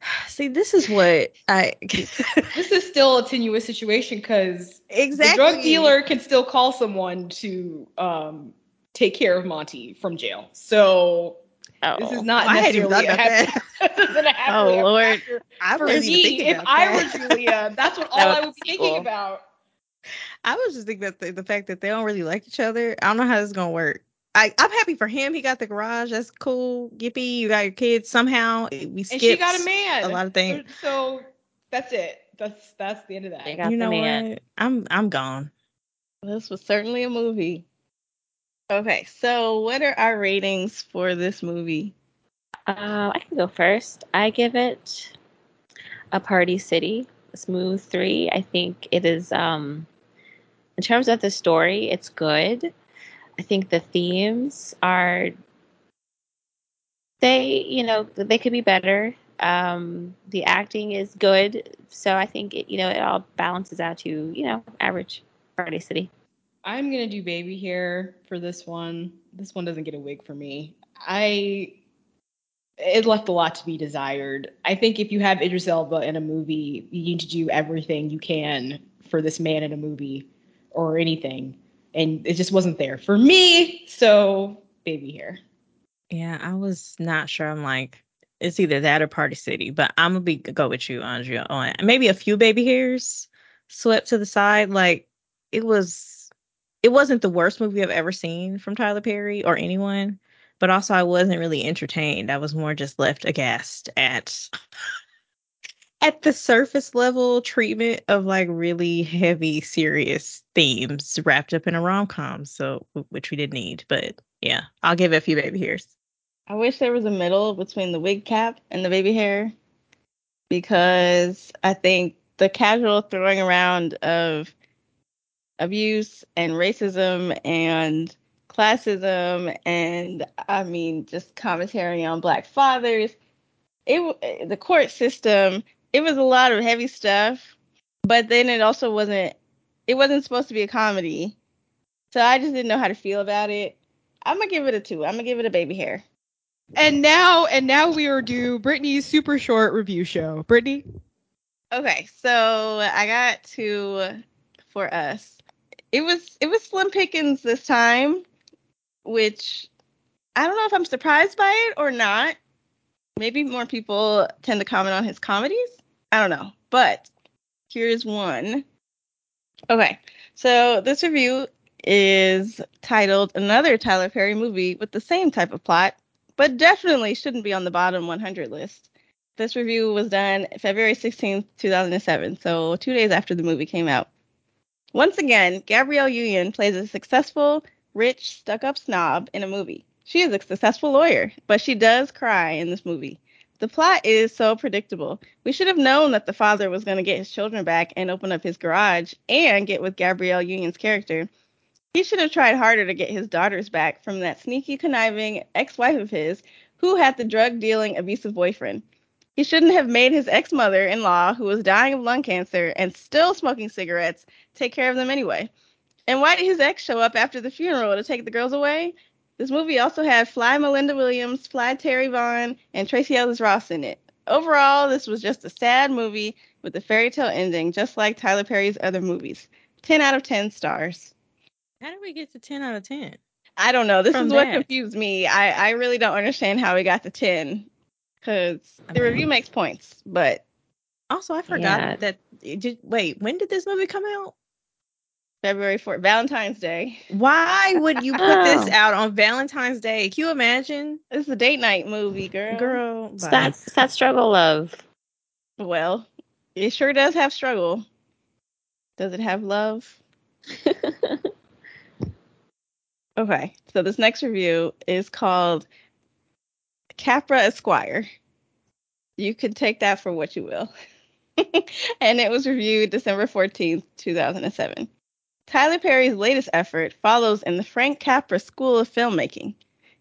See, this is what I This is still a tenuous situation because exactly the drug dealer can still call someone to um, take care of Monty from jail. So Oh, this is not I hadn't even necessarily thought a about happy, this isn't a happily Oh, Lord. I For wasn't me, if about I that. were Julia, that's what all That I would be sequel. thinking about. I was just thinking that the, the fact that they don't really like each other. I don't know how this is gonna work. I, I'm happy for him. He got the garage. That's cool. Yippee! You got your kids somehow. We skipped And skipped she got a man. a lot of things. So that's it. That's that's the end of that. Got You know man. what? I'm I'm gone. This was certainly a movie. Okay, so what are our ratings for this movie? Uh, I can go first. I give it a Party City, a smooth three. I think it is, um, in terms of the story, it's good. I think the themes are, they, you know, they could be better. Um, the acting is good. So I think, it, you know, it all balances out to, you know, average Party City. I'm gonna do baby hair for this one. This one doesn't get a wig for me. I it left a lot to be desired. I think if you have Idris Elba in a movie, you need to do everything you can for this man in a movie or anything, and it just wasn't there for me. So baby hair. Yeah, I was not sure. I'm like, it's either that or Party City, but I'm gonna be go with you, Andrea. On maybe a few baby hairs swept to the side. Like it was, it wasn't the worst movie I've ever seen from Tyler Perry or anyone, but also I wasn't really entertained. I was more just left aghast at at the surface level treatment of like really heavy, serious themes wrapped up in a rom com. So, which we didn't need, but yeah, I'll give it a few baby hairs. I wish there was a middle between the wig cap and the baby hair because I think the casual throwing around of abuse and racism and classism and I mean just commentary on black fathers it w- eh, the court system it was a lot of heavy stuff but then it also wasn't it wasn't supposed to be a comedy so I just didn't know how to feel about it I'm gonna give it a two I'm gonna give it a baby hair And now and now we are due Brittany's super short review show. Brittany. Okay, so I got two for us. It was it was Slim Pickens this time, which I don't know if I'm surprised by it or not. Maybe more people tend to comment on his comedies. I don't know, but here's one. Okay, so this review is titled "Another Tyler Perry Movie with the Same Type of Plot, but definitely shouldn't be on the bottom 100 list." This review was done February 16th, 2007, so two days after the movie came out. Once again, Gabrielle Union plays a successful, rich, stuck up snob in a movie. She is a successful lawyer, but she does cry in this movie. The plot is so predictable. We should have known that the father was going to get his children back and open up his garage and get with Gabrielle Union's character. He should have tried harder to get his daughters back from that sneaky, conniving ex wife of his who had the drug dealing, abusive boyfriend. He shouldn't have made his ex mother in law, who was dying of lung cancer and still smoking cigarettes, take care of them anyway. And why did his ex show up after the funeral to take the girls away? This movie also had Fly Malinda Williams, Fly Terri Vaughn, and Tracee Ellis Ross in it. Overall, this was just a sad movie with a fairy tale ending, just like Tyler Perry's other movies. 10 out of 10 stars. How did we get to 10 out of 10? I don't know. This From is what confused me. I, I really don't understand how we got to 10 because the mean- review makes points, but Also, I forgot Yeah. that. Did, wait, when did this movie come out? February 4th, Valentine's Day. Why would you put this Oh. out on Valentine's Day? Can you imagine? This is a date night movie, girl. Girl, It's bye. that, it's that struggle of Well, it sure does have struggle. Does it have love? Okay, so this next review is called Capra Esquire. You can take that for what you will. and it was reviewed December 14th, 2007. Tyler Perry's latest effort follows in the Frank Capra School of Filmmaking.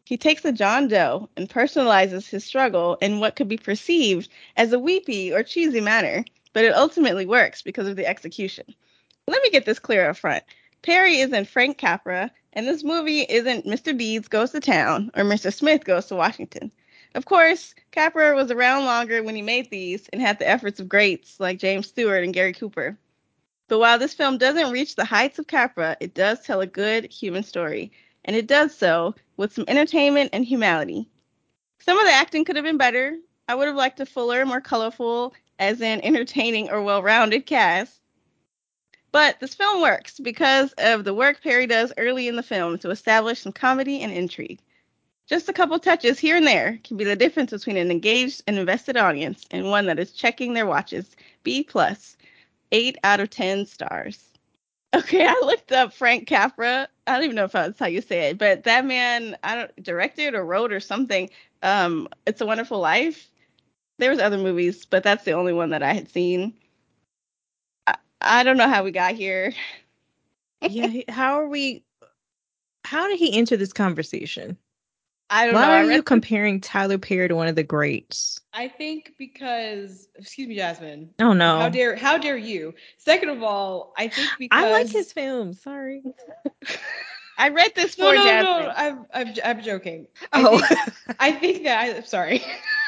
He takes a John Doe and personalizes his struggle in what could be perceived as a weepy or cheesy manner, but it ultimately works because of the execution. Let me get this clear up front. Perry isn't Frank Capra, and this movie isn't Mr. Deeds Goes to Town or Mr. Smith Goes to Washington. Of course, Capra was around longer when he made these and had the efforts of greats like James Stewart and Gary Cooper. But while this film doesn't reach the heights of Capra, it does tell a good human story, and it does so with some entertainment and humanity. Some of the acting could have been better. I would have liked a fuller, more colorful, as in entertaining or well rounded cast. But this film works because of the work Perry does early in the film to establish some comedy and intrigue. Just a couple touches here and there can be the difference between an engaged and invested audience and one that is checking their watches. B plus, eight out of ten stars. Okay, I looked up Frank Capra. I don't even know if that's how you say it, but that man, I don't directed or wrote or something. Um, It's a Wonderful Life. There was other movies, but that's the only one that I had seen. I, I don't know how we got here. yeah, how are we? How did he enter this conversation? I don't Why know. I are you comparing Tyler Perry to one of the greats? I think because excuse me, Jasmine. Oh no, How dare how dare you? Second of all, I think because I like his films. Sorry. I read this No, for no, Jasmine. no. I'm, I'm I'm joking. I Oh, think, I think that I, am sorry.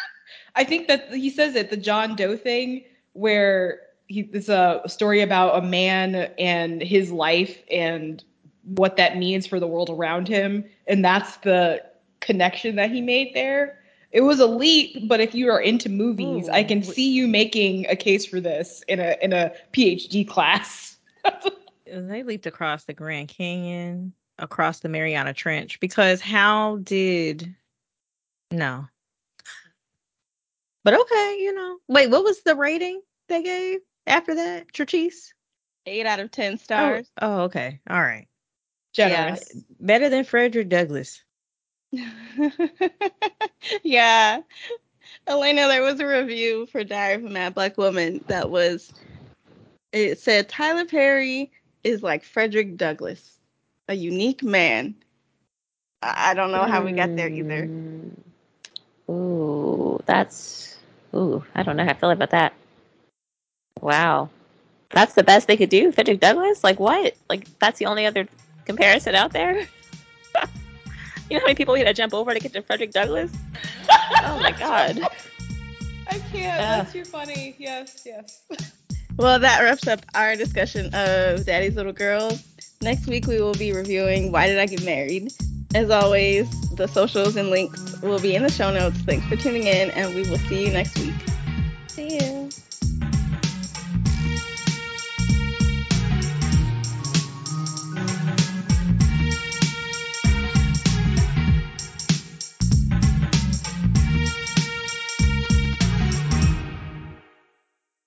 I think that he says it the John Doe thing where he it's a story about a man and his life and what that means for the world around him and that's the connection that he made there. It was a leap, but if you are into movies, Ooh, I oh, can see you making a case for this in a in a PhD class. they leaped across the Grand Canyon, across the Mariana Trench. Because how did? No. But okay, you know. Wait, what was the rating they gave after that? Tracheese? Eight out of ten oh, stars. oh, okay. All right. Generous. Better than Frederick Douglass. yeah. Elaina, there was a review for Diary of a Mad Black Woman that was it said Tyler Perry is like Frederick Douglass, a unique man. I don't know how we got there either. Mm. Ooh, that's ooh, I don't know how I feel about that. Wow. That's the best they could do, Frederick Douglass? Like what? Like that's the only other comparison out there? you know how many people we had to jump over to get to Frederick Douglass? Oh my god. I can't. Yeah. That's too funny. Yes, yes. Well, that wraps up our discussion of Daddy's Little Girls. Next week, we will be reviewing Why Did I Get Married? As always, the socials and links will be in the show notes. Thanks for tuning in, and we will see you next week. See ya.